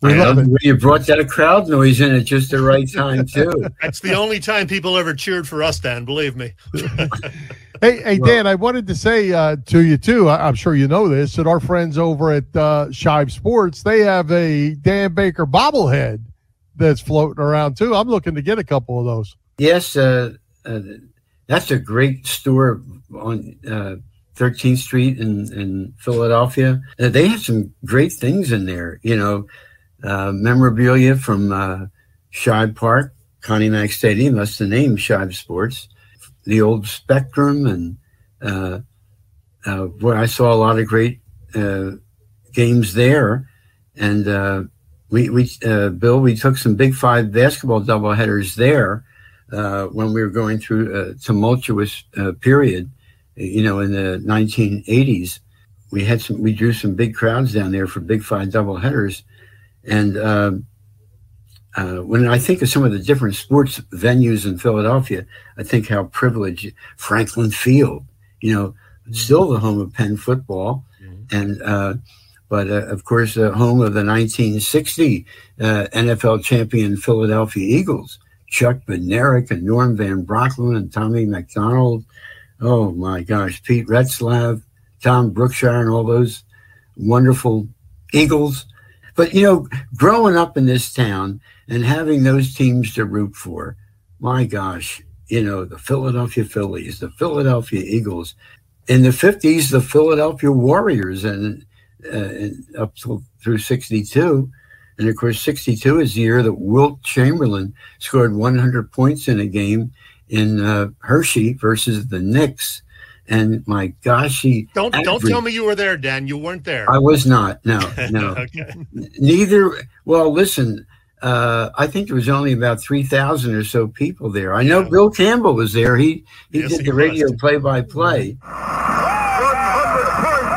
We I love love it. the you brought that crowd noise in at just the right time [laughs] too. That's the only time people ever cheered for us, Dan, believe me. [laughs] Hey, hey, Dan, I wanted to say uh, to you too. I, I'm sure you know this that our friends over at uh, Shibe Sports they have a Dan Baker bobblehead that's floating around too. I'm looking to get a couple of those. Yes, uh, uh, that's a great store on uh, 13th Street in, in Philadelphia. Uh, they have some great things in there. You know, uh, memorabilia from uh, Shibe Park, Connie Mack Stadium. That's the name, Shibe Sports. The old Spectrum, and uh, uh, where I saw a lot of great uh, games there. And uh, we, we uh, Bill, we took some Big Five basketball doubleheaders there when we were going through a tumultuous period, you know, in the 1980s. We had some, we drew some big crowds down there for Big Five doubleheaders, and um uh, when I think of some of the different sports venues in Philadelphia, I think how privileged Franklin Field, you know, still the home of Penn football, and uh, but uh, of course, the home of the 1960 uh, NFL champion Philadelphia Eagles, Chuck Bednarik and Norm Van Brocklin and Tommy McDonald. Oh my gosh, Pete Retzlaff, Tom Brookshire, and all those wonderful Eagles. But you know, growing up in this town and having those teams to root for, my gosh, you know, the Philadelphia Phillies, the Philadelphia Eagles, in the 50s, the Philadelphia Warriors, and, uh, and up through 62. And of course, 62 is the year that Wilt Chamberlain scored 100 points in a game in uh, Hershey versus the Knicks. And my gosh, he Don't don't tell me you were there, Dan. You weren't there. I was not. No, [laughs] no. okay. Neither. Well, listen. Uh, I think there was only about three thousand or so people there. I know Yeah. Bill Campbell was there. He he Yes, did he the radio was. play-by-play. 100 points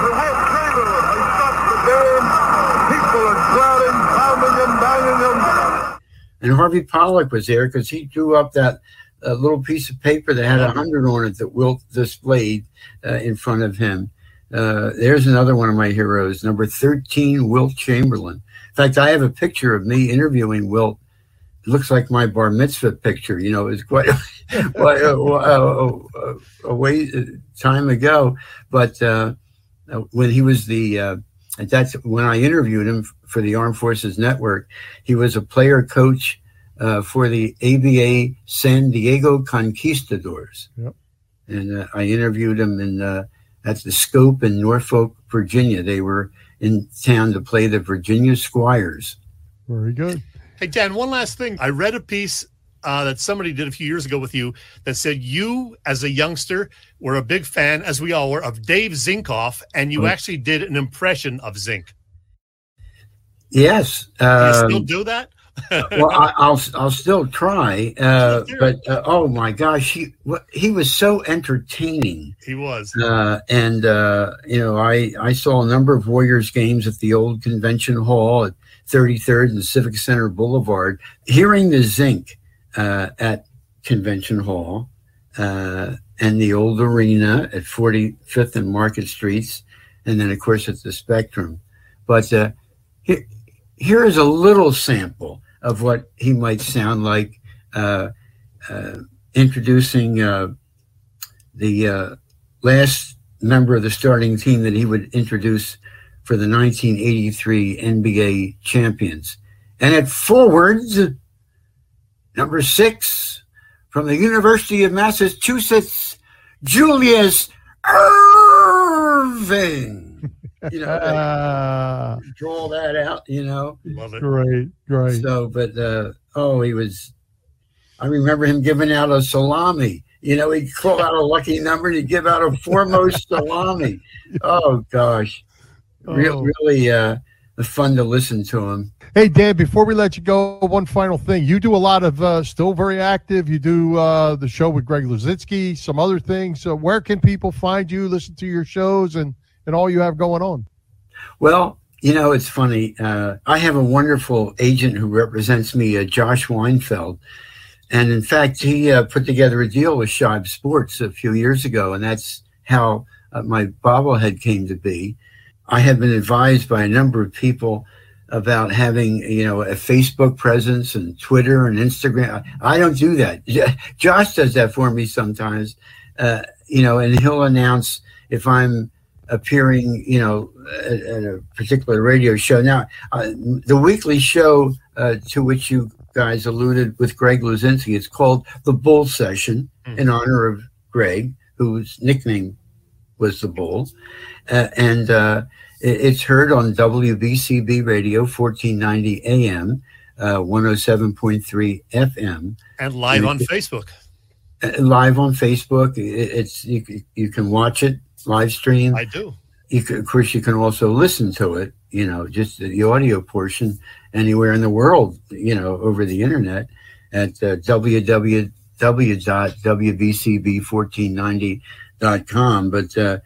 for Wilt Chamberlain. He stopped the game. People are crowding, pounding him, banging him. And Harvey Pollack was there because he drew up that uh, little piece of paper that had a hundred on it that Wilt displayed uh, in front of him. Uh, there's another one of my heroes, number 13, Wilt Chamberlain. In fact, I have a picture of me interviewing Wilt. It looks like my bar mitzvah picture. You know, it's quite, [laughs] a, a, a, a way time ago. But uh, when he was the, uh, that's when I interviewed him for the Armed Forces Network, he was a player coach uh, for the ABA San Diego Conquistadors. Yep. And uh, I interviewed him in, uh, at the Scope in Norfolk, Virginia. They were in town to play the Virginia Squires. Very good. Hey, Dan, one last thing. I read a piece uh, that somebody did a few years ago with you that said you, as a youngster, were a big fan, as we all were, of Dave Zinkoff, and you Right. actually did an impression of Zink. Yes. Do you um, still do that? Well, I, I'll I'll still try, uh, but uh, oh my gosh, he he was so entertaining. he was. Uh, and uh, you know, I I saw a number of Warriors games at the old Convention Hall at 33rd and Civic Center Boulevard. Hearing the Zink uh, at Convention Hall uh, and the old arena at 45th and Market Streets, and then of course at the Spectrum. But uh, here, here is a little sample of what he might sound like uh, uh, introducing uh, the uh, last member of the starting team that he would introduce for the 1983 NBA champions. And at forwards, number six from the University of Massachusetts, Julius Erving. You know, [laughs] Ah, draw that out, you know. Love it. great, great. So, but uh, oh, he was. I remember him giving out a salami. You know, he'd call out a lucky number and he'd give out a foremost [laughs] salami. Oh gosh, Re- Oh. really uh, fun to listen to him. Hey Dan, before we let you go, one final thing. You do a lot of uh, still very active. You do uh, the show with Greg Luzinski, some other things. So where can people find you, listen to your shows, and and all you have going on? Well, you know, it's funny. Uh, I have a wonderful agent who represents me, uh, Josh Weinfeld. And in fact, he uh, put together a deal with Shibe Sports a few years ago, and that's how uh, my bobblehead came to be. I have been advised by a number of people about having, you know, a Facebook presence and Twitter and Instagram. I don't do that. [laughs] Josh does that for me sometimes, uh, you know, and he'll announce if I'm appearing, you know, at, at a particular radio show. Now, uh, the weekly show uh, to which you guys alluded with Greg Luzinski, is called the Bull Session in honor of Greg, whose nickname was the Bull, uh, and uh, it- it's heard on WBCB Radio, 1490 AM, uh, 107.3 FM And live on Facebook. uh, live on Facebook. It- It's you, you can watch it live stream. I do. You can, of course, you can also listen to it. You know, just the audio portion anywhere in the world. You know, over the internet at uh, www.wbcb1490.com. But uh,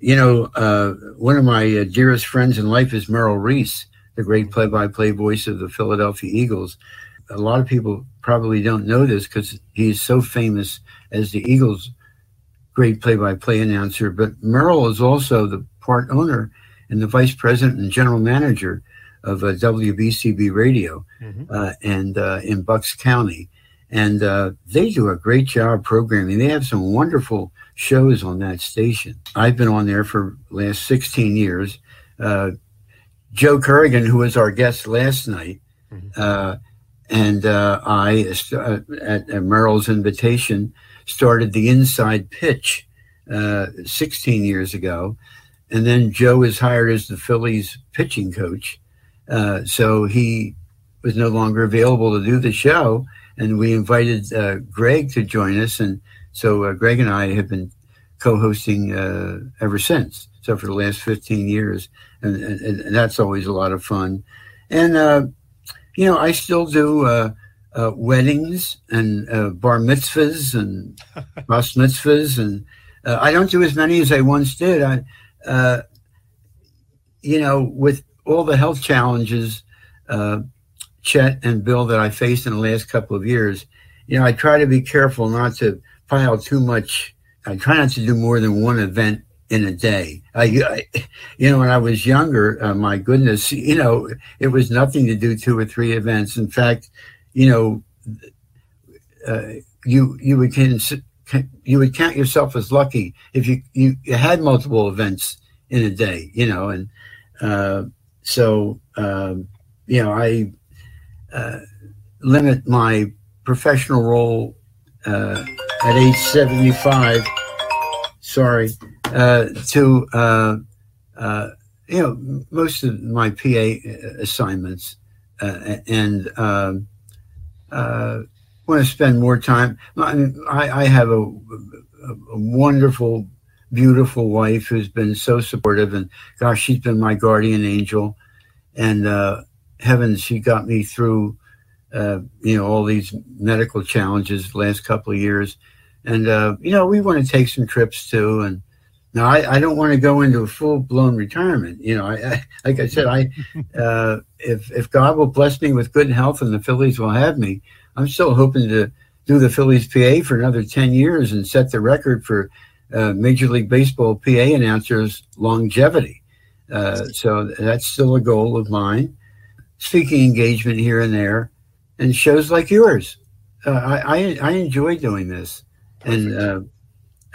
you know, uh, one of my uh, dearest friends in life is Merrill Reese, the great play-by-play voice of the Philadelphia Eagles. A lot of people probably don't know this because he's so famous as the Eagles' great play-by-play announcer. But Merle is also the part owner and the vice president and general manager of uh, WBCB Radio Mhm. uh, and uh, in Bucks County, and uh, they do a great job programming. They have some wonderful shows on that station. I've been on there for the last 16 years. Uh, Joe Kerrigan, who was our guest last night, uh, and uh, I, uh, at, at Merrill's invitation, started the Inside Pitch uh, 16 years ago. And then Joe was hired as the Phillies pitching coach. Uh, so he was no longer available to do the show. And we invited uh, Greg to join us. And so uh, Greg and I have been co hosting uh, ever since. So for the last 15 years. And, and, and that's always a lot of fun. And, uh, you know, I still do uh, weddings and uh, bar mitzvahs and [laughs] bas mitzvahs. And uh, I don't do as many as I once did. I, uh, you know, with all the health challenges, uh, Chet and Bill that I faced in the last couple of years, you know, I try to be careful not to pile too much. I try not to do more than one event in a day. I, I you know, when I was younger, uh, my goodness, you know, it was nothing to do two or three events. In fact, you know, uh, you you would cons- you would count yourself as lucky if you, you, you had multiple events in a day, you know, and uh, so um, you know I uh, limit my professional role uh, at age seventy five. Sorry, uh, to uh, uh, you know most of my PA assignments, and um, uh, want to spend more time. I, mean, I, I have a, a, a wonderful, beautiful wife who's been so supportive, and gosh, she's been my guardian angel. And uh, heavens, she got me through, uh, you know, all these medical challenges the last couple of years. And uh, you know, we want to take some trips too. And now I, I don't want to go into a full blown retirement. You know, I, I like I said, I [laughs] uh, if if God will bless me with good health and the Phillies will have me, I'm still hoping to do the Phillies PA for another 10 years and set the record for uh, Major League Baseball PA announcers' longevity. Uh, so that's still a goal of mine. Speaking engagement here and there, and shows like yours. Uh, I, I, I enjoy doing this. And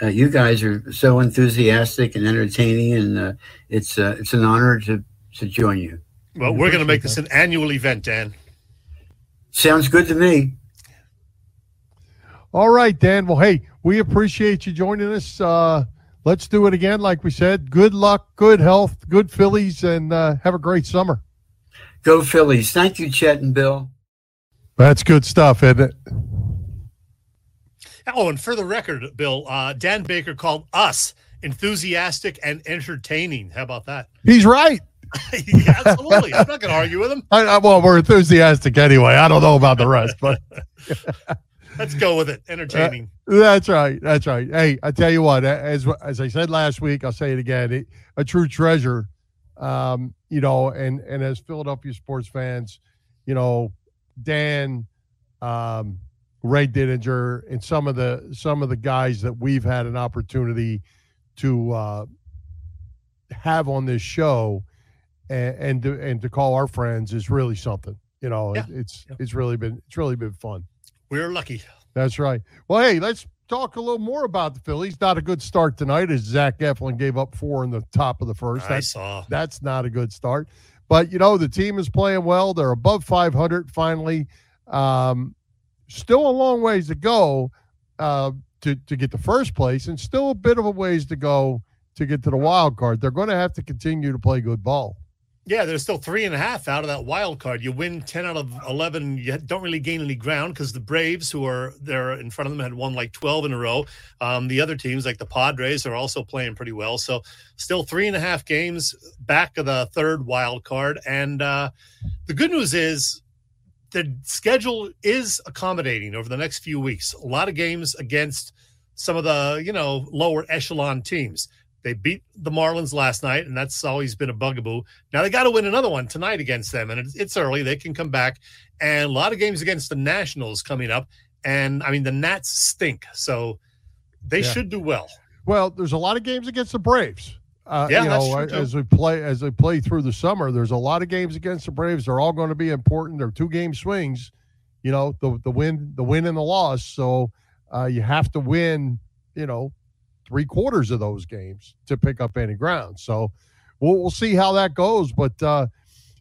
uh, you guys are so enthusiastic and entertaining, and uh, it's uh, it's an honor to, to join you. Well, we're going to make this an annual event, Dan. Sounds good to me. All right, Dan. Well, hey, we appreciate you joining us. Uh, let's do it again. Like we said, good luck, good health, good Phillies, and uh, have a great summer. Go Phillies. Thank you, Chet and Bill. That's good stuff, isn't it? Oh, and for the record, Bill, uh, Dan Baker called us enthusiastic and entertaining. How about that? [laughs] He's right. yeah, absolutely. I'm not going to argue with him. I, I, well, we're enthusiastic anyway. I don't know about the rest, but [laughs] Let's go with it. Entertaining. that's right. That's right. Hey, I tell you what, as as I said last week, I'll say it again. It, a true treasure, um, you know, and and as Philadelphia sports fans, you know, Dan, um, Ray Didinger, and some of the some of the guys that we've had an opportunity to uh, have on this show, and and to, and to call our friends is really something. You know, Yeah. it, it's Yeah. it's really been it's really been fun. We're lucky. That's right. Well, hey, let's talk a little more about the Phillies. Not a good start tonight as Zach Eflin gave up four in the top of the first. I That's, saw. that's not a good start. But, you know, the team is playing well. They're above 500 finally. Um, still a long ways to go uh, to, to get to first place, and still a bit of a ways to go to get to the wild card. They're going to have to continue to play good ball. Yeah, there's still three and a half out of that wild card. You win 10 out of 11. You don't really gain any ground because the Braves, who are there in front of them, had won like 12 in a row. Um, the other teams, like the Padres, are also playing pretty well. So, still three and a half games back of the third wild card. And uh, the good news is the schedule is accommodating over the next few weeks. A lot of games against some of the, you know, lower echelon teams. They beat the Marlins last night, and that's always been a bugaboo. Now they got to win another one tonight against them, and it's, it's early. They can come back, and a lot of games against the Nationals coming up. And I mean, the Nats stink, so they Yeah. should do well. Well, there's a lot of games against the Braves. Uh, Yeah, you that's know, true, too. as we play as they play through the summer, there's a lot of games against the Braves. They're all going to be important. They're two game swings. You know, the the win, the win and the loss. So uh, you have to win. You know, three quarters of those games to pick up any ground. So we'll we'll see how that goes. But uh,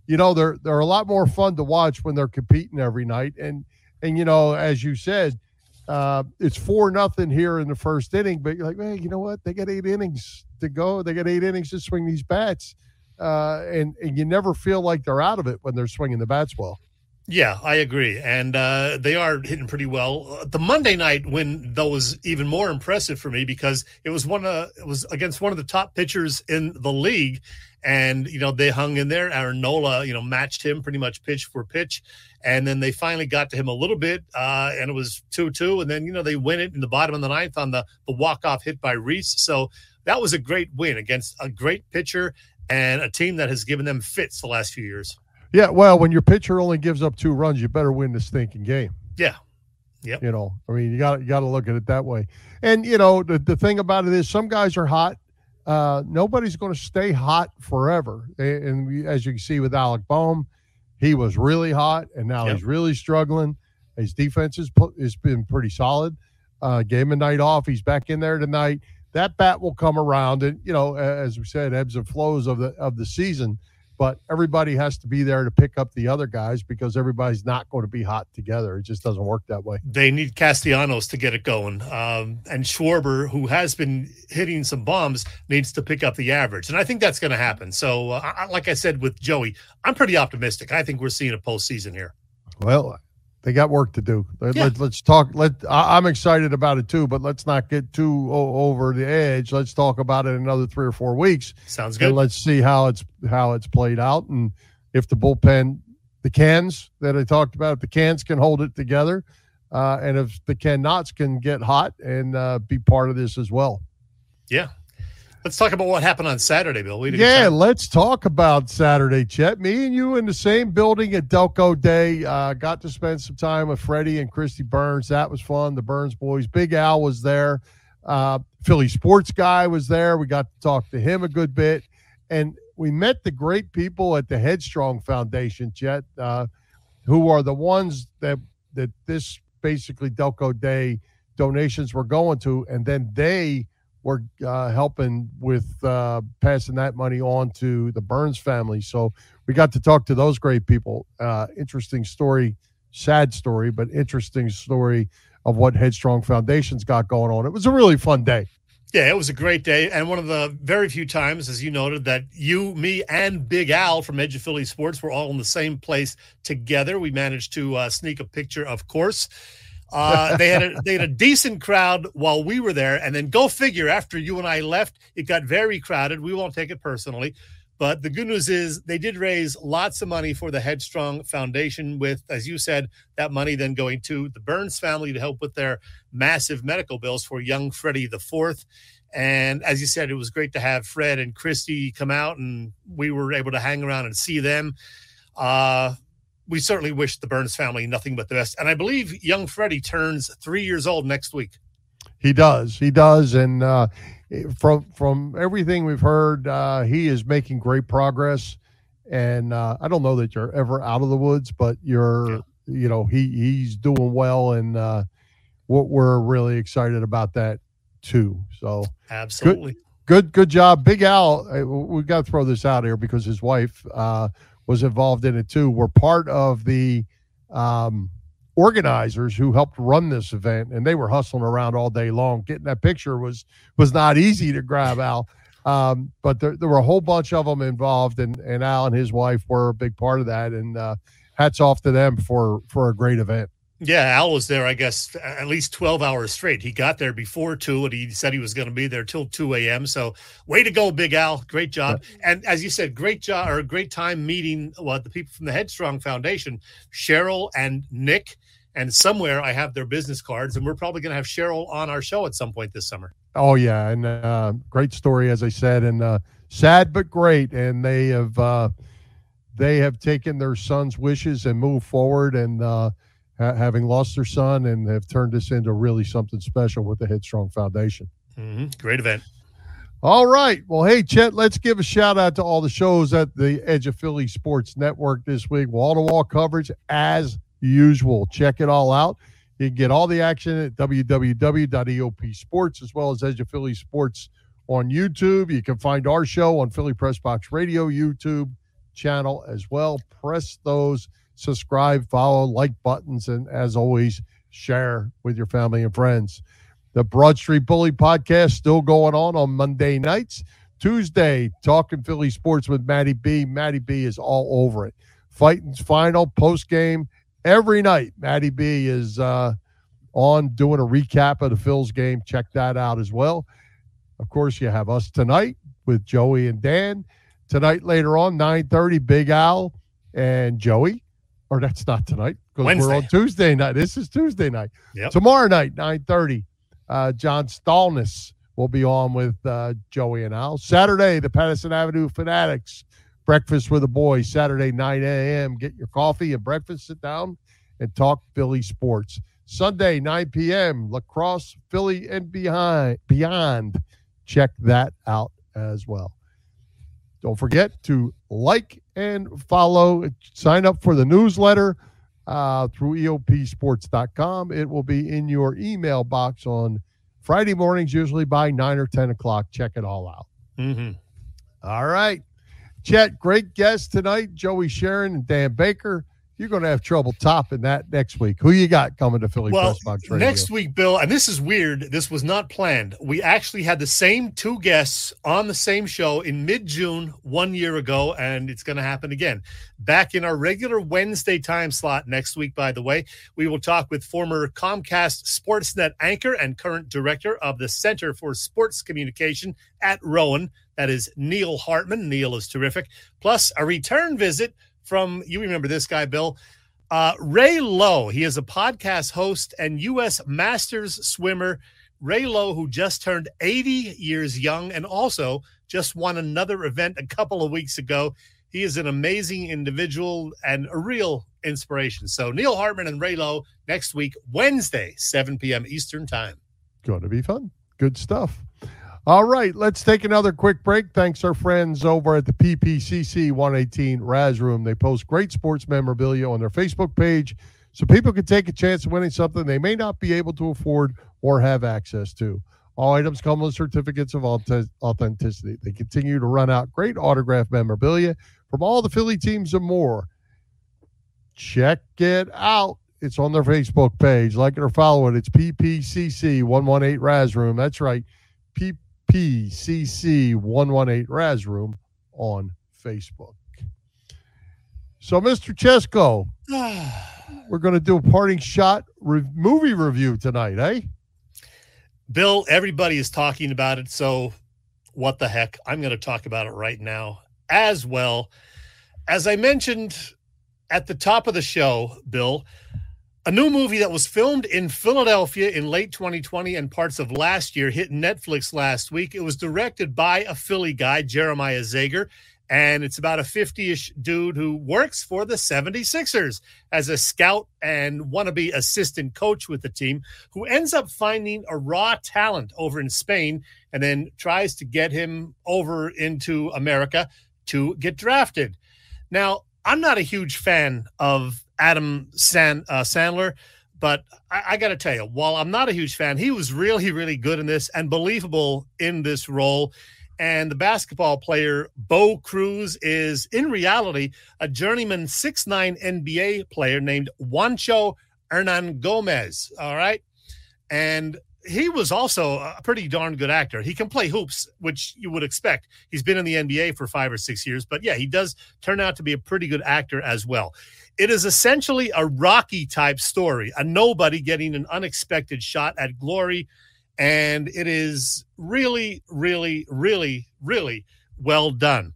you know, they're they're a lot more fun to watch when they're competing every night. And and you know, as you said, uh, it's four nothing here in the first inning, but you're like, man, you know what? They got eight innings to go. They got eight innings to swing these bats, uh, and and you never feel like they're out of it when they're swinging the bats well. Yeah, I agree, and uh, they are hitting pretty well. Uh, The Monday night win, though, was even more impressive for me because it was one of it was against one of the top pitchers in the league, and you know they hung in there. Aaron Nola, you know, matched him pretty much pitch for pitch, and then they finally got to him a little bit, uh, and it was two two, and then you know they win it in the bottom of the ninth on the the walk off hit by Rhys. So that was a great win against a great pitcher and a team that has given them fits the last few years. Yeah, well, when your pitcher only gives up two runs, you better win the stinking game. Yeah. yeah. You know, I mean, you got you got to look at it that way. And you know, the, the thing about it is, some guys are hot. Uh, nobody's going to stay hot forever. And we, as you can see with Alec Bohm, he was really hot, and now Yep. he's really struggling. His defense has has been pretty solid. Uh, gave him a night off. He's back in there tonight. That bat will come around, and you know, as we said, ebbs and flows of the of the season. But everybody has to be there to pick up the other guys because everybody's not going to be hot together. It just doesn't work that way. they need Castellanos to get it going. Um, and Schwarber, who has been hitting some bombs, needs to pick up the average. And I think that's going to happen. So, uh, like I said with Joey, I'm pretty optimistic. I think we're seeing a postseason here. Well, they got work to do. Let, Yeah. let, us talk. Let I, I'm excited about it too, but let's not get too over the edge. Let's talk about it another three or four weeks, Sounds and good. let's see how it's how it's played out, and if the bullpen, the cans that I talked about, if the cans can hold it together, uh, and if the cannots can get hot and uh, be part of this as well. Yeah. Let's talk about what happened on Saturday, Bill. We had a Yeah, let's talk about Saturday, Chet. Me and you in the same building at Delco Day. Uh, got to spend some time with Freddie and Christy Burns. That was fun. The Burns boys. Big Al was there. Uh, Philly sports guy was there. We got to talk to him a good bit. And we met the great people at the Headstrong Foundation, Chet, uh, who are the ones that that this basically Delco Day donations were going to. And then they were uh, helping with uh, passing that money on to the Burns family. So we got to talk to those great people. Uh, interesting story, sad story, but interesting story of what Headstrong Foundation's got going on. It was a really fun day. Yeah, it was a great day, and one of the very few times, as you noted, that you, me, and Big Al from Edge of Philly Sports were all in the same place together. We managed to uh, sneak a picture, of course. Uh, they had a, they had a decent crowd while we were there, and then go figure. After you and I left, it got very crowded. We won't take it personally, but the good news is they did raise lots of money for the Headstrong Foundation. With, as you said, that money then going to the Burns family to help with their massive medical bills for young Freddie the Fourth. And as you said, it was great to have Fred and Christy come out, and we were able to hang around and see them. Uh, we certainly wish the Burns family nothing but the best. And I believe young Freddie turns three years old next week. He does. He does. And uh, from from everything we've heard, uh, he is making great progress. And uh, I don't know that you're ever out of the woods, but you're, you know, he he's doing well, and uh, what we're really excited about that too. So Absolutely. good good job big al uh, we got to throw this out here because his wife uh, was involved in it too we're part of the um, organizers who helped run this event and they were hustling around all day long. Getting that picture was was not easy to grab al. Um, but there, there were a whole bunch of them involved and, and al and his wife were a big part of that and uh, hats off to them for for a great event Yeah, Al was there, I guess, at least 12 hours straight. He got there before 2, and he said he was going to be there till 2 a.m. So, way to go, Big Al. Great job. And as you said, great job or a great time meeting the people from the Headstrong Foundation, Cheryl and Nick. And somewhere I have their business cards, and we're probably going to have Cheryl on our show at some point this summer. Oh yeah, and uh, great story as I said, and uh, sad but great. And they have uh, they have taken their son's wishes and moved forward, and uh, ha- having lost their son, and have turned this into really something special with the Headstrong Foundation. hmm Great event. All right. Well, hey, Chet, let's give a shout out to all the shows at the Edge of Philly Sports Network this week. Wall to wall coverage as usual. Check it all out. You can get all the action at www.eop sports as well as Edge of Philly Sports on YouTube. You can find our show on Philly Press Box Radio YouTube channel as well. Press those subscribe, follow, like buttons, and as always, share with your family and friends. The Broad Street Bully podcast still going on on Monday nights. Tuesday, talking Philly sports with Matty B. Matty B is all over it. Fighting's final post game every night. Matty B is uh, on doing a recap of the Phil's game. Check that out as well. Of course, you have us tonight with Joey and Dan. Tonight later on, 9:30, Big Al and Joey. Or that's not tonight because we're on Tuesday night. This is Tuesday night. Yep. Tomorrow night, 9:30, uh, John Stolnis will be on with uh, Joey and Al. Saturday, the Pattison Avenue Fanatics breakfast with the boys. Saturday, 9 a.m. Get your coffee and breakfast. Sit down and talk Philly sports. Sunday, 9 p.m. Lacrosse, Philly, and behind beyond. Check that out as well. Don't forget to like and follow. Sign up for the newsletter uh, through EOPsports.com. It will be in your email box on Friday mornings, usually by 9 or 10 o'clock. Check it all out. hmm All right. Chet, great guest tonight, Joey Sheeran and Dan Baker. You're going to have trouble topping that next week. Who you got coming to Philly Well, Press Box Radio? next week, Bill, and this is weird. This was not planned. We actually had the same two guests on the same show in mid June one year ago, and it's going to happen again. Back in our regular Wednesday time slot next week, by the way, we will talk with former Comcast Sportsnet anchor and current director of the Center for Sports Communication at Rowan. That is Neil Hartman. Neil is terrific. Plus, a return visit from, you remember this guy, Bill, uh, Ray Lowe, he is a podcast host and U.S. Masters swimmer. Ray Lowe, who just turned 80 years young and also just won another event a couple of weeks ago. He is an amazing individual and a real inspiration. So, Neil Hartman and Ray Lowe next week, Wednesday, 7 p.m. Eastern Time. Going to be fun. Good stuff. All right, let's take another quick break. Thanks our friends over at the PPCC 118 Raz Room. They post great sports memorabilia on their Facebook page so people can take a chance of winning something they may not be able to afford or have access to. All items come with certificates of authenticity. They continue to run out great autograph memorabilia from all the Philly teams and more. Check it out. It's on their Facebook page. Like it or follow it. It's PPCC 118 Raz Room. That's right. PPCC 118 Raz Room on Facebook. So, Mr. Chesko, [sighs] we're going to do a parting shot re- movie review tonight, eh? Bill, everybody is talking about it. So, what the heck? I'm going to talk about it right now as well. As I mentioned at the top of the show, Bill, a new movie that was filmed in Philadelphia in late 2020 and parts of last year hit Netflix last week. It was directed by a Philly guy, Jeremiah Zagar, and it's about a 50 ish dude who works for the 76ers as a scout and wannabe assistant coach with the team, who ends up finding a raw talent over in Spain and then tries to get him over into America to get drafted. Now, I'm not a huge fan of Adam San, uh, Sandler, but I, I got to tell you, while I'm not a huge fan, he was really, really good in this and believable in this role. And the basketball player Bo Cruz is in reality a journeyman 6'9 NBA player named Juancho Hernangomez. All right. And he was also a pretty darn good actor. He can play hoops, which you would expect. He's been in the NBA for five or six years, but yeah, he does turn out to be a pretty good actor as well. It is essentially a Rocky type story, a nobody getting an unexpected shot at glory. And it is really, really, really, really well done.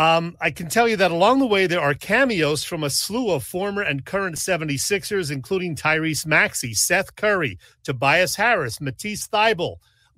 Um, I can tell you that along the way, there are cameos from a slew of former and current 76ers, including Tyrese Maxey, Seth Curry, Tobias Harris, Matisse Thybulle,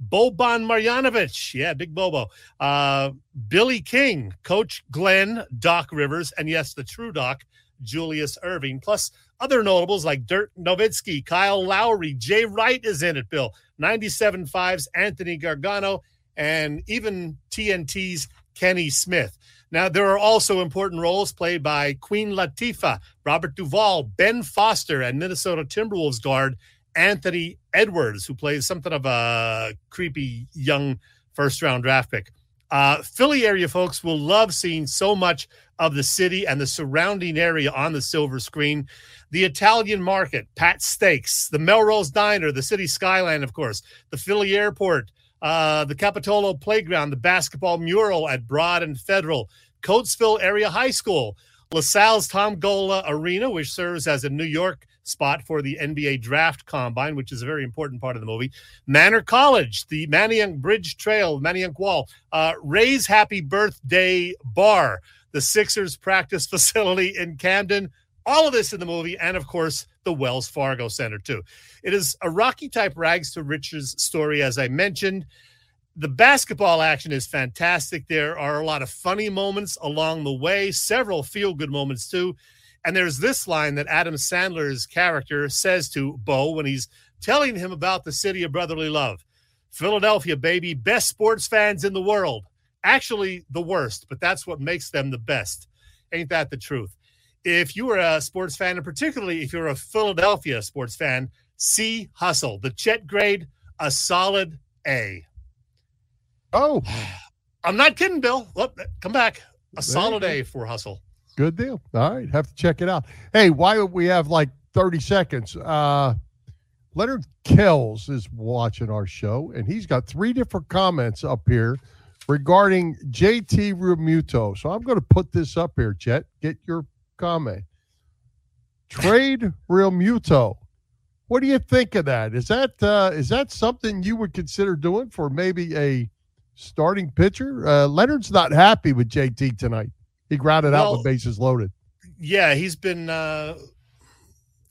Boban Marjanovic, yeah, big Bobo. Uh, Billy King, Coach Glenn, Doc Rivers, and yes, the true Doc, Julius Erving, plus other notables like Dirk Nowitzki, Kyle Lowry, Jay Wright is in it, Bill. 97 fives, Anthony Gargano, and even TNT's Kenny Smith. Now, there are also important roles played by Queen Latifah, Robert Duvall, Ben Foster, and Minnesota Timberwolves guard Anthony Edwards, who plays something of a creepy young first round draft pick. Uh, Philly area folks will love seeing so much of the city and the surrounding area on the silver screen. The Italian market, Pat Steaks, the Melrose Diner, the city skyline, of course, the Philly airport, uh, the Capitolo playground, the basketball mural at Broad and Federal, Coatesville Area High School, LaSalle's Tom Gola Arena, which serves as a New York spot for the NBA Draft Combine, which is a very important part of the movie. Manor College, the Manayunk Bridge Trail, Manayunk Wall, uh, Ray's Happy Birthday Bar, the Sixers practice [laughs] facility in Camden. All of this in the movie, and of course, the Wells Fargo Center, too. It is a Rocky type rags to riches story, as I mentioned. The basketball action is fantastic. There are a lot of funny moments along the way, several feel good moments, too. And there's this line that Adam Sandler's character says to Bo when he's telling him about the city of brotherly love. Philadelphia, baby, best sports fans in the world. Actually, the worst, but that's what makes them the best. Ain't that the truth? If you are a sports fan, and particularly if you're a Philadelphia sports fan, see Hustle, the Chet grade, a solid A. Oh, [sighs] I'm not kidding, Bill. Look, come back. A solid. A for Hustle. good deal. All right, have to check it out. Hey, why don't we have like 30 seconds? Uh, Leonard Kells is watching our show, and he's got three different comments up here regarding JT Realmuto. So I'm going to put this up here, Chet. Get your comment. Trade Realmuto. What do you think of that? Is that uh, is that something you would consider doing for maybe a starting pitcher? Uh, Leonard's not happy with JT tonight. He grounded out Well- with bases loaded. Yeah, he's been uh,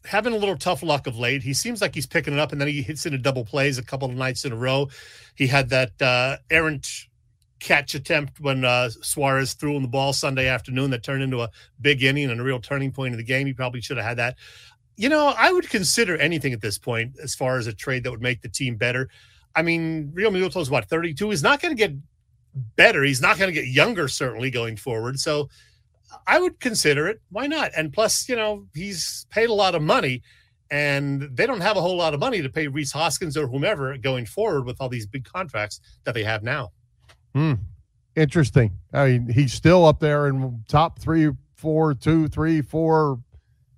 having a little tough luck of late. He seems like he's picking it up, and then he hits into double plays a couple of nights in a row. He had that uh, errant catch attempt when uh, Suarez threw him the ball Sunday afternoon that turned into a big inning and a real turning point in the game. He probably should have had that. You know, I would consider anything at this point as far as a trade that would make the team better. I mean, Realmuto's what, 32? He's not going to get better. He's not going to get younger, certainly going forward. So I would consider it. Why not? And plus, you know, he's paid a lot of money, and they don't have a whole lot of money to pay Rhys Hoskins or whomever going forward with all these big contracts that they have now. Hmm. Interesting. I mean, he's still up there in top three, four, two, three, four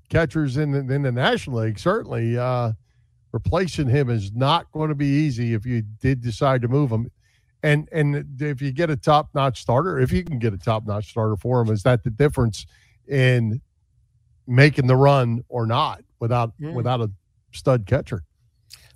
catchers in the, in the National League. Certainly, uh, replacing him is not going to be easy if you did decide to move him. And and if you get a top notch starter, if you can get a top notch starter for him, is that the difference in making the run or not without Mm. without a stud catcher?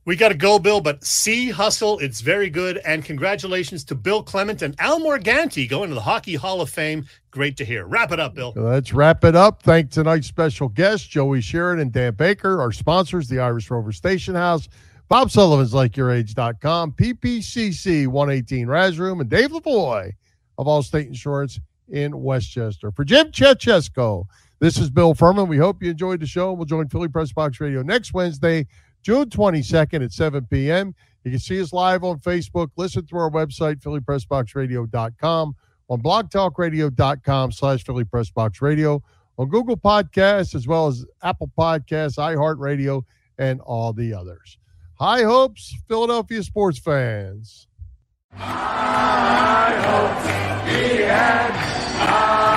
We got to go, Bill, but see Hustle. It's very good. And congratulations to Bill Clement and Al Morganti going to the Hockey Hall of Fame. Great to hear. Wrap it up, Bill. Let's wrap it up. Thank tonight's special guests, Joey Sheeran and Dan Baker, our sponsors, the Irish Rover Station House, Bob Sullivan's LikeYourAge.com, PPCC 118 Raz Room, and Dave Lavoy of Allstate Insurance in Westchester. For Jim Chechesco, this is Bill Furman. We hope you enjoyed the show. We'll join Philly Press Box Radio next Wednesday, June 22nd at 7 p.m. You can see us live on Facebook. Listen through our website, phillypressboxradio.com, on blogtalkradio.com slash Philly Press Box Radio, on Google Podcasts, as well as Apple Podcasts, iHeartRadio, and all the others. High hopes, Philadelphia sports fans. I hope he had